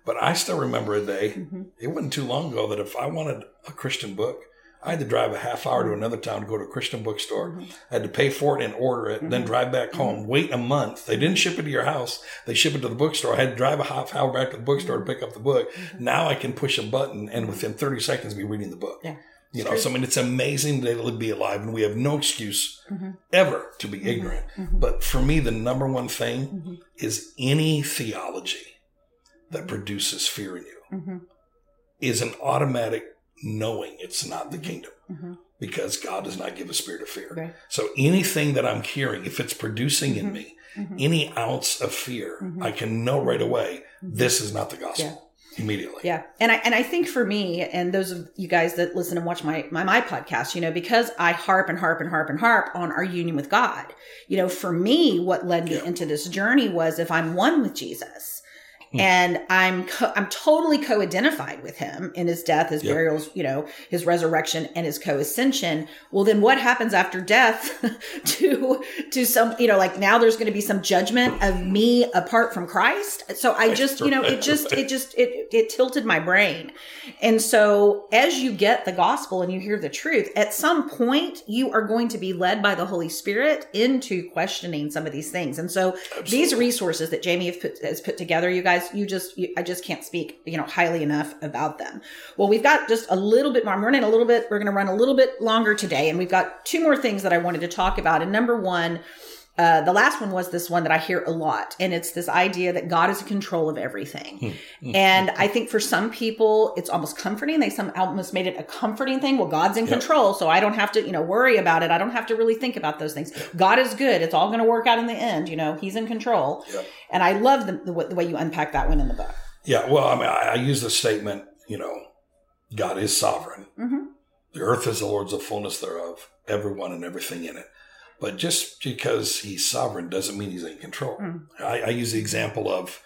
But I still remember a day, it wasn't too long ago, that if I wanted a Christian book, I had to drive a half hour to mm-hmm. another town to go to a Christian bookstore. Mhm. I had to pay for it and order it, then mm-hmm. drive back mm-hmm. home, wait a month. They didn't ship it to your house. They ship it to the bookstore. I had to drive a half hour back to the bookstore to pick up the book. Now I can push a button and within 30 seconds be reading the book. Yeah. You know, true. so I mean, it's amazing to be alive and we have no excuse ever to be ignorant. But for me, the number one thing is any theology that produces fear in you is an automatic knowing it's not the kingdom. Mhm. because God does not give a spirit of fear. Right. So anything that I'm hearing, if it's producing in Mhm. me Mhm. any ounce of fear, Mhm. I can know right away Mhm. this is not the gospel immediately. Yeah. And I and I think for me and those of you guys that listen and watch my, my my podcast, you know, because I harp and harp and harp and harp on our union with God, you know, for me what led me Yeah. into this journey was if I'm one with Jesus Hmm. and I'm co- I'm totally co-identified with him in his death, his Yep. burials, you know, his resurrection and his co-ascension. Well, then what happens after death to to some, you know, like now there's going to be some judgment of me apart from Christ. So I just, you know, it just it just it it tilted my brain. And so as you get the gospel and you hear the truth, at some point you are going to be led by the Holy Spirit into questioning some of these things. And so these resources that Jamie has put, has put together, you guys, you just, you, I just can't speak, you know, highly enough about them. Well, we've got just a little bit more. I'm running a little bit. We're going to run a little bit longer today, and we've got two more things that I wanted to talk about. And number one, uh, the last one was this one that I hear a lot, and it's this idea that God is in control of everything. and I think for some people, it's almost comforting. They some almost made it a comforting thing. Well, God's in Yep. control, so I don't have to, you know, worry about it. I don't have to really think about those things. God is good. It's all going to work out in the end. You know, He's in control. Yep. And I love the, the, way- the way you unpack that one in the book. Yeah, well, I mean, I, I use the statement, you know, God is sovereign. Mhm. The earth is the Lord's, the fullness thereof, everyone and everything in it. But just because he's sovereign doesn't mean he's in control. Mm. I, I use the example of,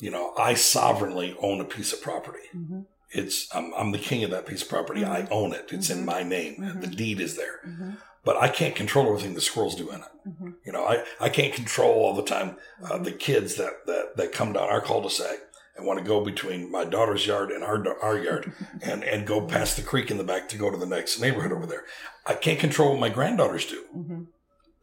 you know, I sovereignly own a piece of property. Mhm. It's I'm, I'm the king of that piece of property. I own it. It's in Mhm. my name. The deed is there. But I can't control everything the squirrels do in it. You know, I, I can't control all the time uh, the kids that, that, that come down our cul-de-sac and want to go between my daughter's yard and our, our yard and, and go past the creek in the back to go to the next neighborhood over there. I can't control what my granddaughters do Mhm.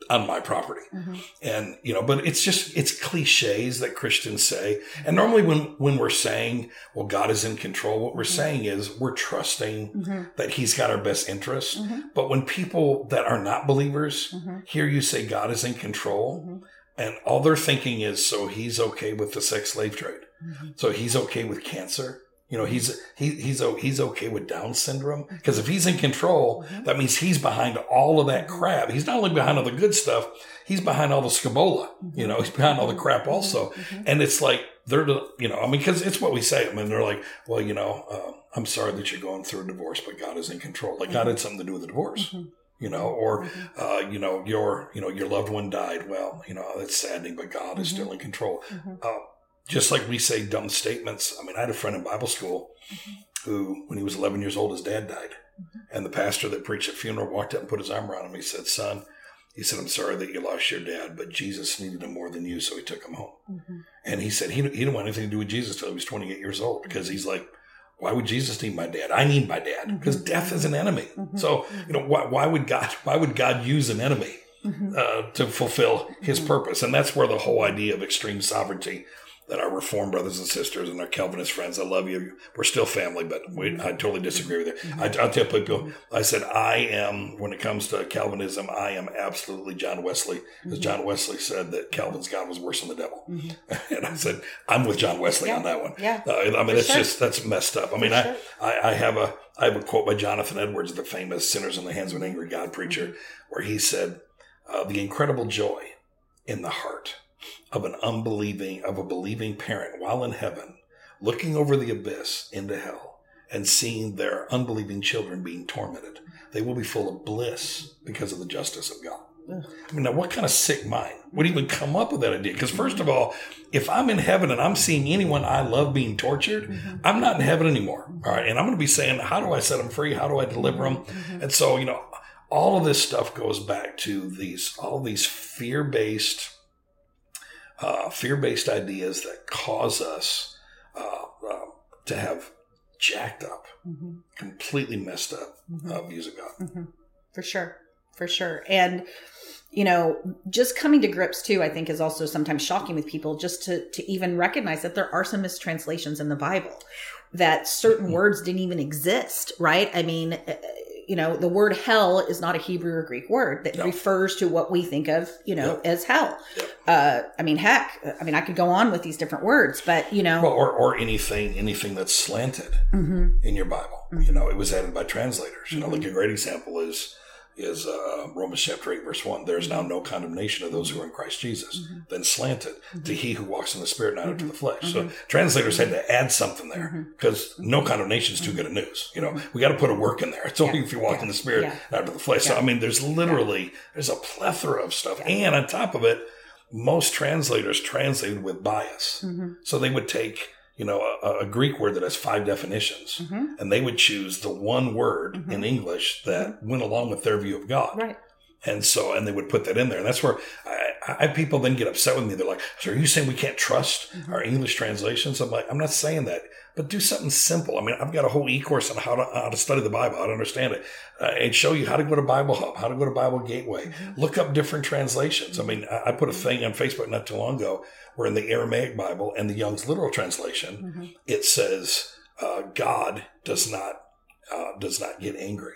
On my property. Mhm. And, you know, but it's just, it's cliches that Christians say. And normally when, when we're saying, well, God is in control, what we're saying is we're trusting Mhm. that he's got our best interests. Mhm. But when people that are not believers Mhm. hear you say God is in control, Mhm. and all they're thinking is, so he's okay with the sex slave trade. So he's okay with cancer. You know, he's he, he's he's okay with Down syndrome because if he's in control, Mhm. that means he's behind all of that crap. He's not only behind all the good stuff, he's behind all the scabola. You know, he's behind all the crap also. Mhm. And it's like they're the you know, I mean, because it's what we say. I mean, they're like, well, you know, uh, I'm sorry that you're going through a divorce, but God is in control. Like God had something to do with the divorce. Mhm. You know, or uh, you know, your you know your loved one died. Well, you know, that's saddening, but God is Mhm. still in control Mhm. uh, just like we say dumb statements. I mean, I had a friend in Bible school Mm-hmm. who, when he was 11 years old, his dad died. Mm-hmm. And the pastor that preached at funeral walked up and put his arm around him. He said, Son, he said, I'm sorry that you lost your dad, but Jesus needed him more than you, so he took him home. Mhm. And he said he, he didn't want anything to do with Jesus till he was 28 years old because he's like, why would Jesus need my dad? I need my dad because Mhm. death is an enemy. Mhm. So, you know, why, why would God, why would God use an enemy? Uh, to fulfill his purpose. And that's where the whole idea of extreme sovereignty that our Reformed brothers and sisters and our Calvinist friends, I love you. We're still family, but we, I totally disagree with you. I, I'll tell people, I said, I am, when it comes to Calvinism, I am absolutely John Wesley, because John Wesley said that Calvin's God was worse than the devil. Mhm. And I said, I'm with John Wesley on that one. Yeah. Uh, I mean, For it's sure. just, that's messed up. I mean, I, sure. I, I have a I have a quote by Jonathan Edwards, the famous "Sinners in the Hands of an Angry God" preacher, Mm-hmm. where he said, uh, "The incredible joy in the heart of an unbelieving of a believing parent while in heaven, looking over the abyss into hell and seeing their unbelieving children being tormented, they will be full of bliss because of the justice of God." I mean, now what kind of sick mind would even come up with that idea? Because first of all, if I'm in heaven and I'm seeing anyone I love being tortured, Mm-hmm. I'm not in heaven anymore. All right. And I'm going to be saying, how do I set them free? How do I deliver them? Mhm. And so, you know, all of this stuff goes back to these, all these fear based, uh, fear based ideas that cause us uh, uh, to have jacked up, Mhm. completely messed up Mhm. uh, views of God. Mhm. For sure. For sure. And, you know, just coming to grips too, I think is also sometimes shocking with people just to, to even recognize that there are some mistranslations in the Bible, that certain Mhm. words didn't even exist, right? I mean, uh, you know, the word hell is not a Hebrew or Greek word that No. refers to what we think of, you know, as hell. Uh, I mean, heck, I mean, I could go on with these different words, but, you know, Well, or, or anything, anything that's slanted Mhm, in your Bible. You know, it was added by translators. You know, like a great example is is uh, Romans chapter 8, verse 1. There is now mm-hmm. no condemnation of those who are in Christ Jesus. Mm-hmm. Then slanted to mm-hmm. he who walks in the spirit, not into the flesh. So translators had to add something there because no condemnation is too good a news. You know, we got to put a work in there. It's only if you walk in the spirit, Yeah. not into the flesh. So, I mean, there's literally, there's a plethora of stuff. And on top of it, most translators translated with bias. So they would take, you know, a, a Greek word that has five definitions, mm-hmm. and they would choose the one word mm-hmm. in English that went along with their view of God. Right. And so, and they would put that in there. And that's where I, I people then get upset with me. They're like, so are you saying we can't trust our English translations? I'm like, I'm not saying that, but do something simple. I mean, I've got a whole e-course on how to, how to study the Bible, how to understand it, uh, and show you how to go to Bible Hub, how to go to Bible Gateway, look up different translations. I mean, I, I put a thing on Facebook not too long ago where in the Aramaic Bible and the Young's literal translation, it says, uh, God does not, uh, does not get angry.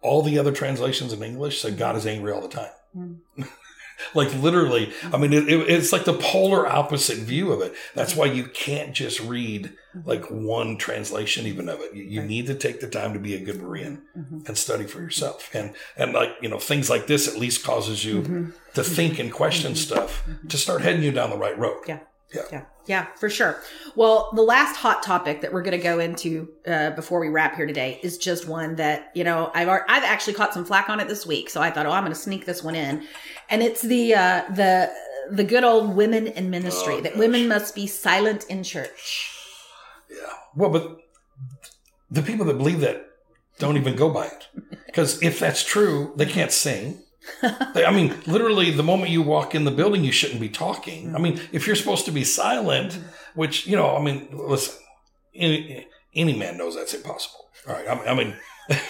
All the other translations in English say God is angry all the time. Hmm. like literally, I mean, it, it- it's like the polar opposite view of it. That's why you can't just read mm-hmm. like one translation even of it. You, you need to take the time to be a good Berean mm-hmm. and study for yourself. And and like you know things like this at least causes you mm-hmm. to think and question stuff to start heading you down the right road. Yeah. Yeah. Yeah, yeah, for sure. Well, the last hot topic that we're going to go into uh, before we wrap here today is just one that you know I've I've actually caught some flack on it this week, so I thought, oh, I'm going to sneak this one in, and it's the uh, the the good old women in ministry Oh, that gosh. women must be silent in church. Yeah. Well, but the people that believe that don't even go by it. Because if that's true, they can't sing. I mean, literally, the moment you walk in the building, you shouldn't be talking. I mean, if you're supposed to be silent, which, you know, I mean, listen, any, any man knows that's impossible. All right. I mean, I mean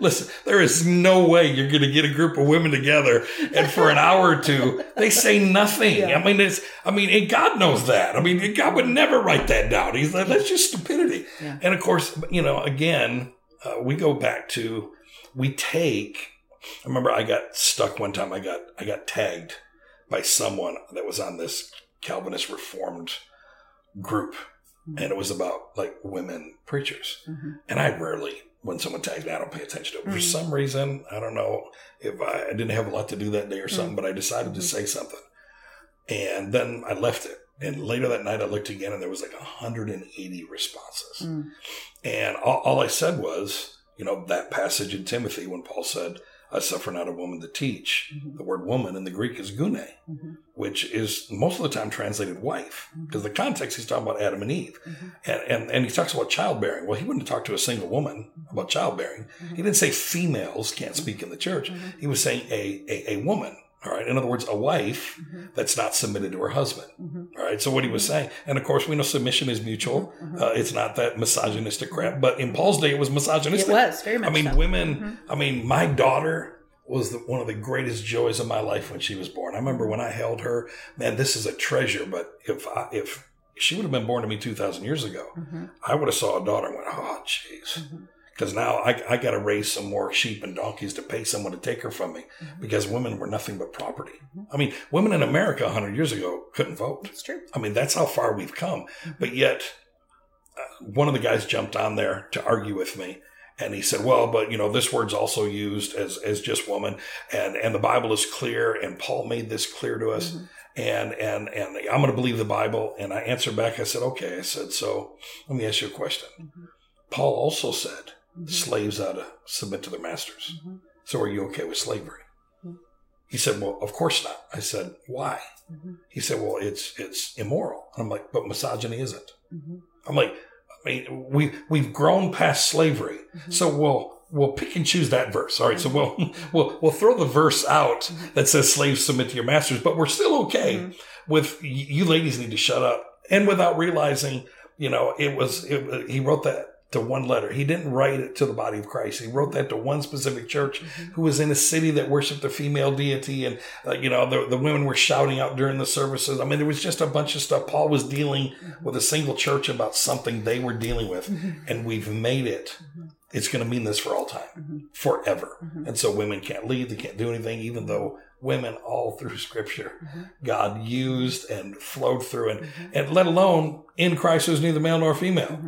listen, there is no way you're going to get a group of women together and for an hour or two, they say nothing. I mean, it's, I mean, and God knows that. I mean, God would never write that down. He's like, that's just stupidity. Yeah. And of course, you know, again, uh, we go back to, we take, I remember I got stuck one time. I got, I got tagged by someone that was on this Calvinist Reformed group. Mm-hmm. And it was about like women preachers. Mm-hmm. And I rarely, when someone tags me, I don't pay attention to it. For mm-hmm. some reason, I don't know if I, I didn't have a lot to do that day or something, but I decided to say something. And then I left it. And later that night, I looked again and there was like 180 responses. Mm. And all, all I said was, you know, that passage in Timothy when Paul said, I suffer not a woman to teach. Mm-hmm. The word woman in the Greek is gune, mm-hmm. which is most of the time translated wife, mm-hmm. because the context he's talking about Adam and Eve. And, and, and he talks about childbearing. Well, he wouldn't talk to a single woman about childbearing. He didn't say females can't speak in the church. He was saying a, a, a woman. All right. In other words, a wife mm-hmm. that's not submitted to her husband. Mm-hmm. All right. So what he was mm-hmm. saying, and of course, we know submission is mutual. Uh, it's not that misogynistic crap, but in Paul's day, it was misogynistic. It was very much. I mean, so. women. I mean, my daughter was the, one of the greatest joys of my life when she was born. I remember when I held her. Man, this is a treasure. But if I, if she would have been born to me two thousand years ago, I would have saw a daughter and went, "Oh, jeez." Because now I, I got to raise some more sheep and donkeys to pay someone to take her from me mm-hmm. because women were nothing but property. Mm-hmm. I mean, women in America 100 years ago couldn't vote. It's true. I mean, that's how far we've come. Mm-hmm. But yet, uh, one of the guys jumped on there to argue with me. And he said, well, but you know, this word's also used as, as just woman and, and the Bible is clear. And Paul made this clear to us. And, and, and I'm going to believe the Bible. And I answered back. I said, okay. I said, so let me ask you a question. Paul also said Mm-hmm. slaves ought to submit to their masters. Mm-hmm. So are you okay with slavery? Mm-hmm. He said, well, of course not. I said, why? He said, well, it's, it's immoral. And I'm like, but misogyny isn't. I'm like, I mean, we, we've grown past slavery. So we'll, we'll pick and choose that verse. All right. So we'll, we'll, we'll throw the verse out that says slaves submit to your masters, but we're still okay with you ladies need to shut up. And without realizing, you know, it was, it, he wrote that to one letter. He didn't write it to the body of Christ. He wrote that to one specific church mm-hmm. who was in a city that worshiped a female deity. And, uh, you know, the, the women were shouting out during the services. I mean, there was just a bunch of stuff. Paul was dealing mm-hmm. with a single church about something they were dealing with. Mm-hmm. And we've made it. It's going to mean this for all time, forever. And so women can't lead. They can't do anything, even though women all through scripture, God used and flowed through and, and let alone in Christ there's neither male nor female.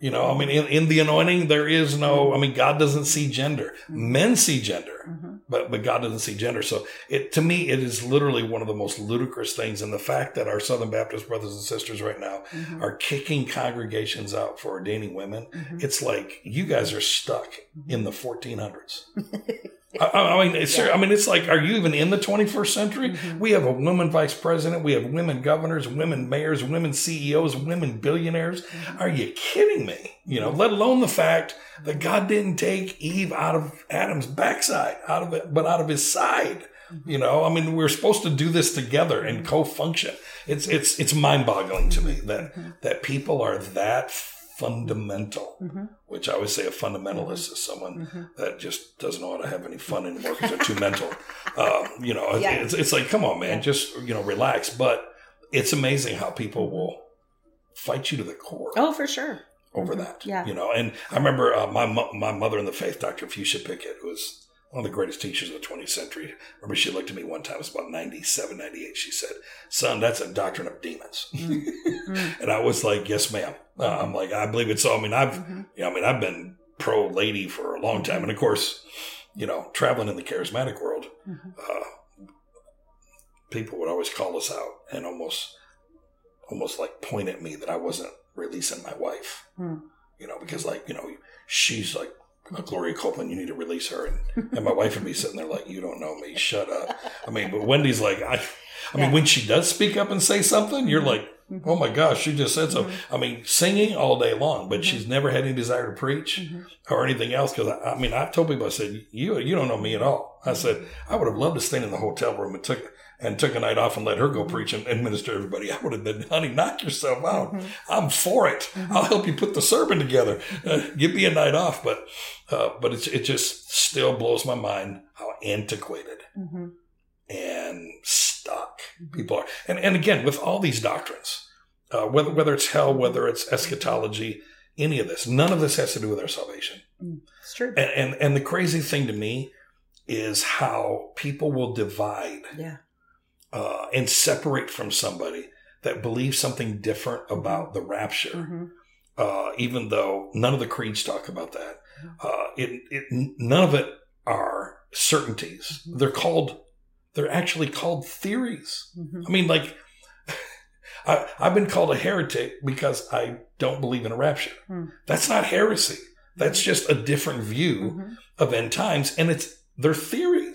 You know, I mean, in, in the anointing, there is no, I mean, God doesn't see gender. Men see gender, Mhm. but, but God doesn't see gender. So it, to me, it is literally one of the most ludicrous things. And the fact that our Southern Baptist brothers and sisters right now Mhm. are kicking congregations out for ordaining women, Mhm. it's like you guys are stuck in the 1400s. I, I mean, it's, I mean, it's like, are you even in the 21st century? Mhm. We have a woman vice president. We have women governors, women mayors, women CEOs, women billionaires. Mhm. Are you kidding me? You know, let alone the fact that God didn't take Eve out of Adam's backside, out of it, but out of his side. Mm-hmm. You know, I mean, we're supposed to do this together and mm-hmm. co-function. It's it's it's mind-boggling to me mm-hmm. that that people are that fundamental. Which I always say a fundamentalist is someone Mhm. that just doesn't know how to have any fun anymore because they're too mental. Uh, you know, Yeah. it's, it's like, come on, man, Yeah. just you know, relax. But it's amazing how people will fight you to the core Oh, for sure. over Mhm. that. Yeah. You know, and I remember uh, my my mother in the faith, Dr. Fuchsia Pickett, who was one of the greatest teachers of the 20th century. I remember she looked at me one time, it was about 97, 98. She said, Son, that's a doctrine of demons. Mm. and I was like, Yes, ma'am. Uh, I'm like, I believe it. So, I mean, I've, Mhm. you know, I mean, I've been pro lady for a long time. And of course, you know, traveling in the charismatic world, Mhm. uh, people would always call us out and almost, almost like point at me that I wasn't releasing my wife. Hmm. You know, because like you know, she's like a Gloria Copeland, you need to release her, and, and my wife would be sitting there like, you don't know me, shut up. I mean, but Wendy's like, I, I Yeah. mean, when she does speak up and say something, you're like, Mhm. oh my gosh, she just said so. Mhm. I mean, singing all day long, but Mhm. she's never had any desire to preach Mhm. or anything else. Because I, I mean, I've told people, I said, you you don't know me at all. I said, I would have loved to stay in the hotel room and took and took a night off and let her go preach and, and minister to everybody. I would have been, honey, knock yourself out. Mhm. I'm for it. Mhm. I'll help you put the sermon together. Uh, give me a night off. But uh, but it's, it just still blows my mind how antiquated Mhm. and stuck people are. And and again, with all these doctrines, uh, whether whether it's hell, whether it's eschatology, any of this, none of this has to do with our salvation. It's true. And and, and the crazy thing to me is how people will divide Yeah. Uh, and separate from somebody that believes something different about the rapture, Mhm. uh, even though none of the creeds talk about that. Mm-hmm. Uh, it, it none of it are certainties. Mhm. They're called. They're actually called theories. Mhm. I mean, like, I, I've been called a heretic because I don't believe in a rapture. Hmm. That's not heresy. That's just a different view of end times, and it's they're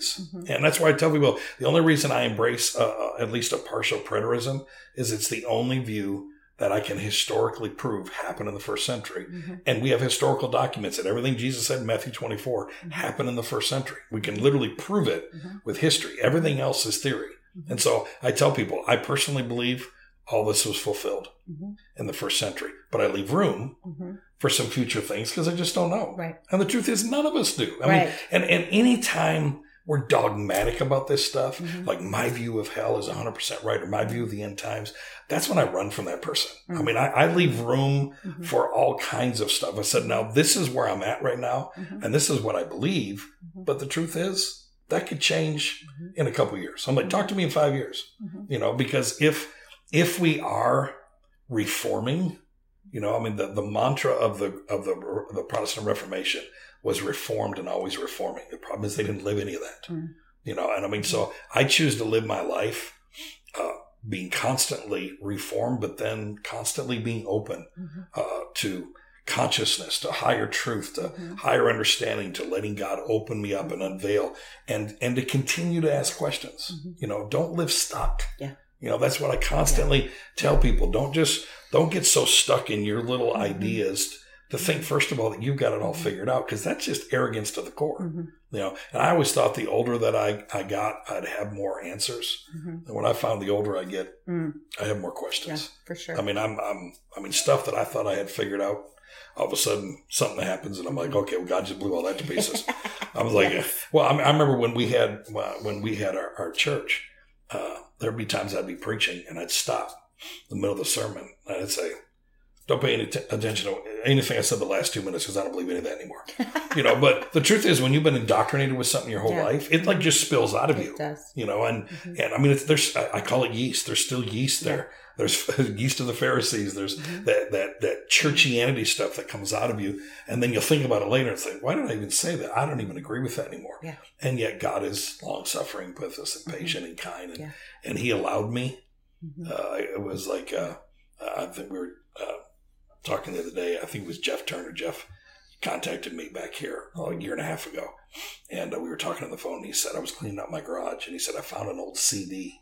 Mhm. And that's why I tell people the only reason I embrace uh, uh, at least a partial preterism is it's the only view that I can historically prove happened in the first century. Mhm. And we have historical documents that everything Jesus said in Matthew 24 happened in the first century. We can literally prove it Mhm. with history. Everything else is theory. Mhm. And so I tell people, I personally believe all this was fulfilled Mhm. in the first century, but I leave room Mhm. for some future things because I just don't know. Right. And the truth is, none of us do. I mean, Right. and, and anytime we're dogmatic about this stuff, Mhm. like my view of hell is 100% right or my view of the end times, that's when I run from that person. I Mhm. mean, I, I leave room Mhm. for all kinds of stuff. I said, now this is where I'm at right now, Mhm. and this is what I believe. Mhm. But the truth is, that could change Mhm. in a couple years. I'm like, talk to me in five years, you know, because if if we are reforming, you know, I mean, the, the mantra of the of the the Protestant Reformation was reformed and always reforming. The problem is they didn't live any of that, Mm. you know. And I mean, so I choose to live my life uh, being constantly reformed, but then constantly being open Mhm. uh, to consciousness, to higher truth, to Mhm. higher understanding, to letting God open me up and unveil, and and to continue to ask questions. Mhm. You know, don't live stuck. Yeah. You know, that's what I constantly tell people. Don't just don't get so stuck in your little Mhm. ideas to think first of all that you've got it all Mhm. figured out because that's just arrogance to the core. Mhm. You know, and I always thought the older that I, I got, I'd have more answers. Mhm. And when I found the older I get, Mm. I have more Yeah, questions. for sure. I mean, I'm, I'm, I mean, stuff that I thought I had figured out. All of a sudden, something happens, and I'm like, okay, well, God just blew all that to pieces. I was like, Yes. well, I, I remember when we had when we had our, our church, uh, there'd be times I'd be preaching and I'd stop in the middle of the sermon and I'd say, don't pay any t- attention to anything I said the last two minutes because I don't believe any of that anymore. you know, but the truth is, when you've been indoctrinated with something your whole Yeah. life, it like just spills out of you. Does. You know, and and I mean, it's, there's I, I call it yeast. There's still yeast there. There's yeast of the Pharisees. There's that that that churchianity stuff that comes out of you, and then you'll think about it later and say, "Why did I even say that? I don't even agree with that anymore." Yeah. And yet, God is long suffering, with us, and patient, and kind, and Yeah. and He allowed me Mhm. uh, it was like uh, I think we were uh, talking the other day. I think it was Jeff Turner. Jeff contacted me back here oh, a year and a half ago, and uh, we were talking on the phone. And he said I was cleaning out my garage, and he said I found an old CD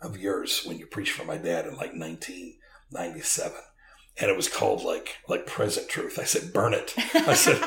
of yours when you preached for my dad in like 1997. And it was called like like present truth. I said, burn it. I said,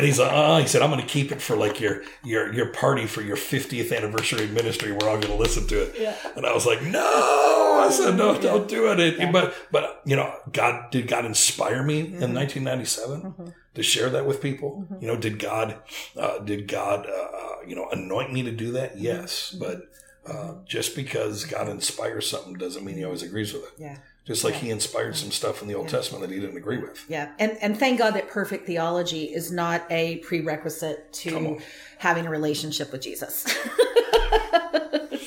and he's like, oh, he said, I'm going to keep it for like your your your party for your 50th anniversary of ministry. We're all going to listen to it. Yeah. And I was like, no. I said, no, don't do it. It- But but you know, God did God inspire me in 1997 Mhm. to share that with people? You know, did God uh, did God uh, uh, you know anoint me to do that? Yes, but uh, just because God inspires something doesn't mean He always agrees with it. Yeah. Just like He inspired some stuff in the Old Testament that He didn't agree with. Yeah, and and thank God that perfect theology is not a prerequisite to having a relationship with Jesus.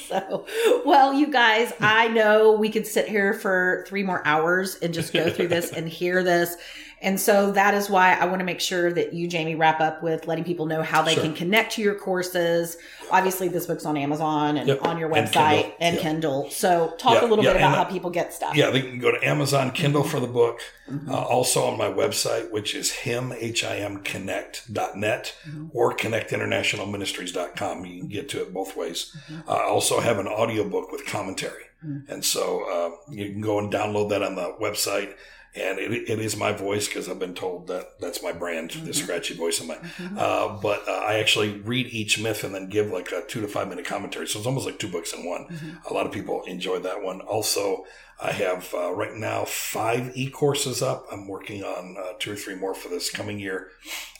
so, well, you guys, I know we could sit here for three more hours and just go through this and hear this. And so that is why I want to make sure that you, Jamie, wrap up with letting people know how they Sure. can connect to your courses. Obviously, this book's on Amazon and Yep. on your And website Kindle. and Yeah. Kindle. So, talk Yeah, a little yeah, bit about and, how people get stuff. Yeah, they can go to Amazon Kindle for the book. Mm-hmm. Uh, also on my website, which is him, H-I-M, connect.net Mm-hmm. or connectinternationalministries.com. You can get to it both ways. Mm-hmm. I also have an audiobook with commentary. And so uh, you can go and download that on the website. And it, it is my voice because I've been told that that's my brand, Mm-hmm. the scratchy voice of mine. Uh, but uh, I actually read each myth and then give like a two to five minute commentary. So it's almost like two books in one. Mm-hmm. A lot of people enjoy that one. Also, I have uh, right now five e courses up. I'm working on uh, two or three more for this coming year.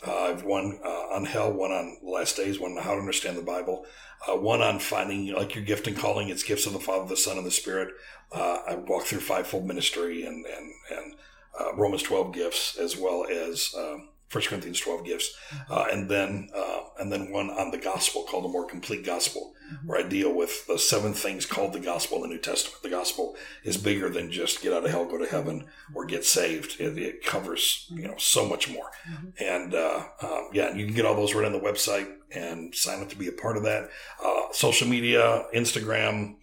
Uh, I have one uh, on hell, one on the last days, one on how to understand the Bible, uh, one on finding like your gift and calling. It's gifts of the Father, the Son, and the Spirit. Uh, I walk through fivefold ministry and and and uh, Romans 12 gifts as well as um, 1 Corinthians 12 gifts, uh, and then uh, and then one on the gospel called the more complete gospel, where I deal with the seven things called the gospel in the New Testament. The gospel is bigger than just get out of hell, go to heaven, or get saved. It, it covers you know so much more, and uh, um, yeah, you can get all those right on the website and sign up to be a part of that. Uh, social media, Instagram,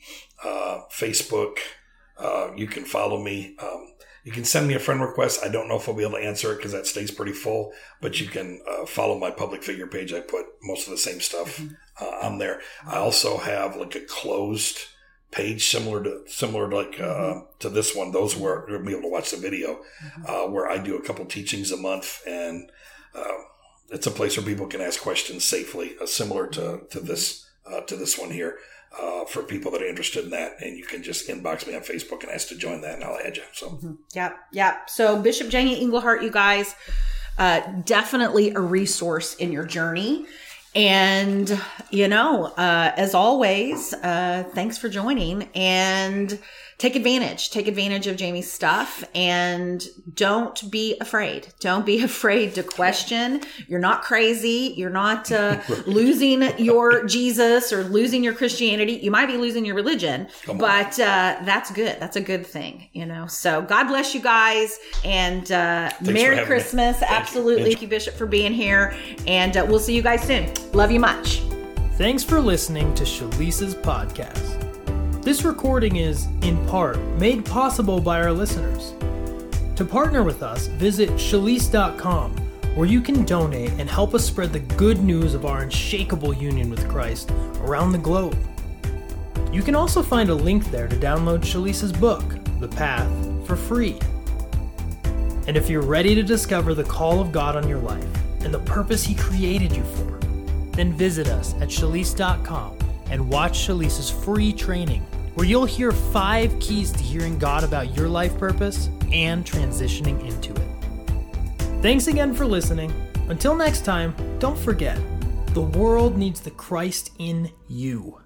uh, Facebook. Uh, you can follow me. Um, you can send me a friend request. I don't know if I'll be able to answer it because that stays pretty full, but you can uh, follow my public figure page. I put most of the same stuff uh, on there. I also have like a closed page similar to similar to like uh, to this one. Those where you'll be able to watch the video uh, where I do a couple teachings a month, and uh, it's a place where people can ask questions safely, uh, similar to to this uh, to this one here. Uh, for people that are interested in that, and you can just inbox me on Facebook and ask to join that, and I'll add you. So Yep, yep. So Bishop Jamie Englehart, you guys, uh, definitely a resource in your journey. And you know, uh, as always, uh, thanks for joining and take advantage. Take advantage of Jamie's stuff and don't be afraid. Don't be afraid to question. You're not crazy. You're not uh, losing your Jesus or losing your Christianity. You might be losing your religion, but uh, that's good. That's a good thing, you know. So God bless you guys and uh, Merry having me. Christmas. Thank you. Absolutely. Thank you, Bishop, for being here. And uh, we'll see you guys soon. Love you much. Thanks for listening to Shalisa's podcast. This recording is, in part, made possible by our listeners. To partner with us, visit shalise.com, where you can donate and help us spread the good news of our unshakable union with Christ around the globe. You can also find a link there to download Shalisa's book, The Path, for free. And if you're ready to discover the call of God on your life and the purpose He created you for, then visit us at shalise.com and watch Shalisa's free training, where you'll hear five keys to hearing God about your life purpose and transitioning into it. Thanks again for listening. Until next time, don't forget the world needs the Christ in you.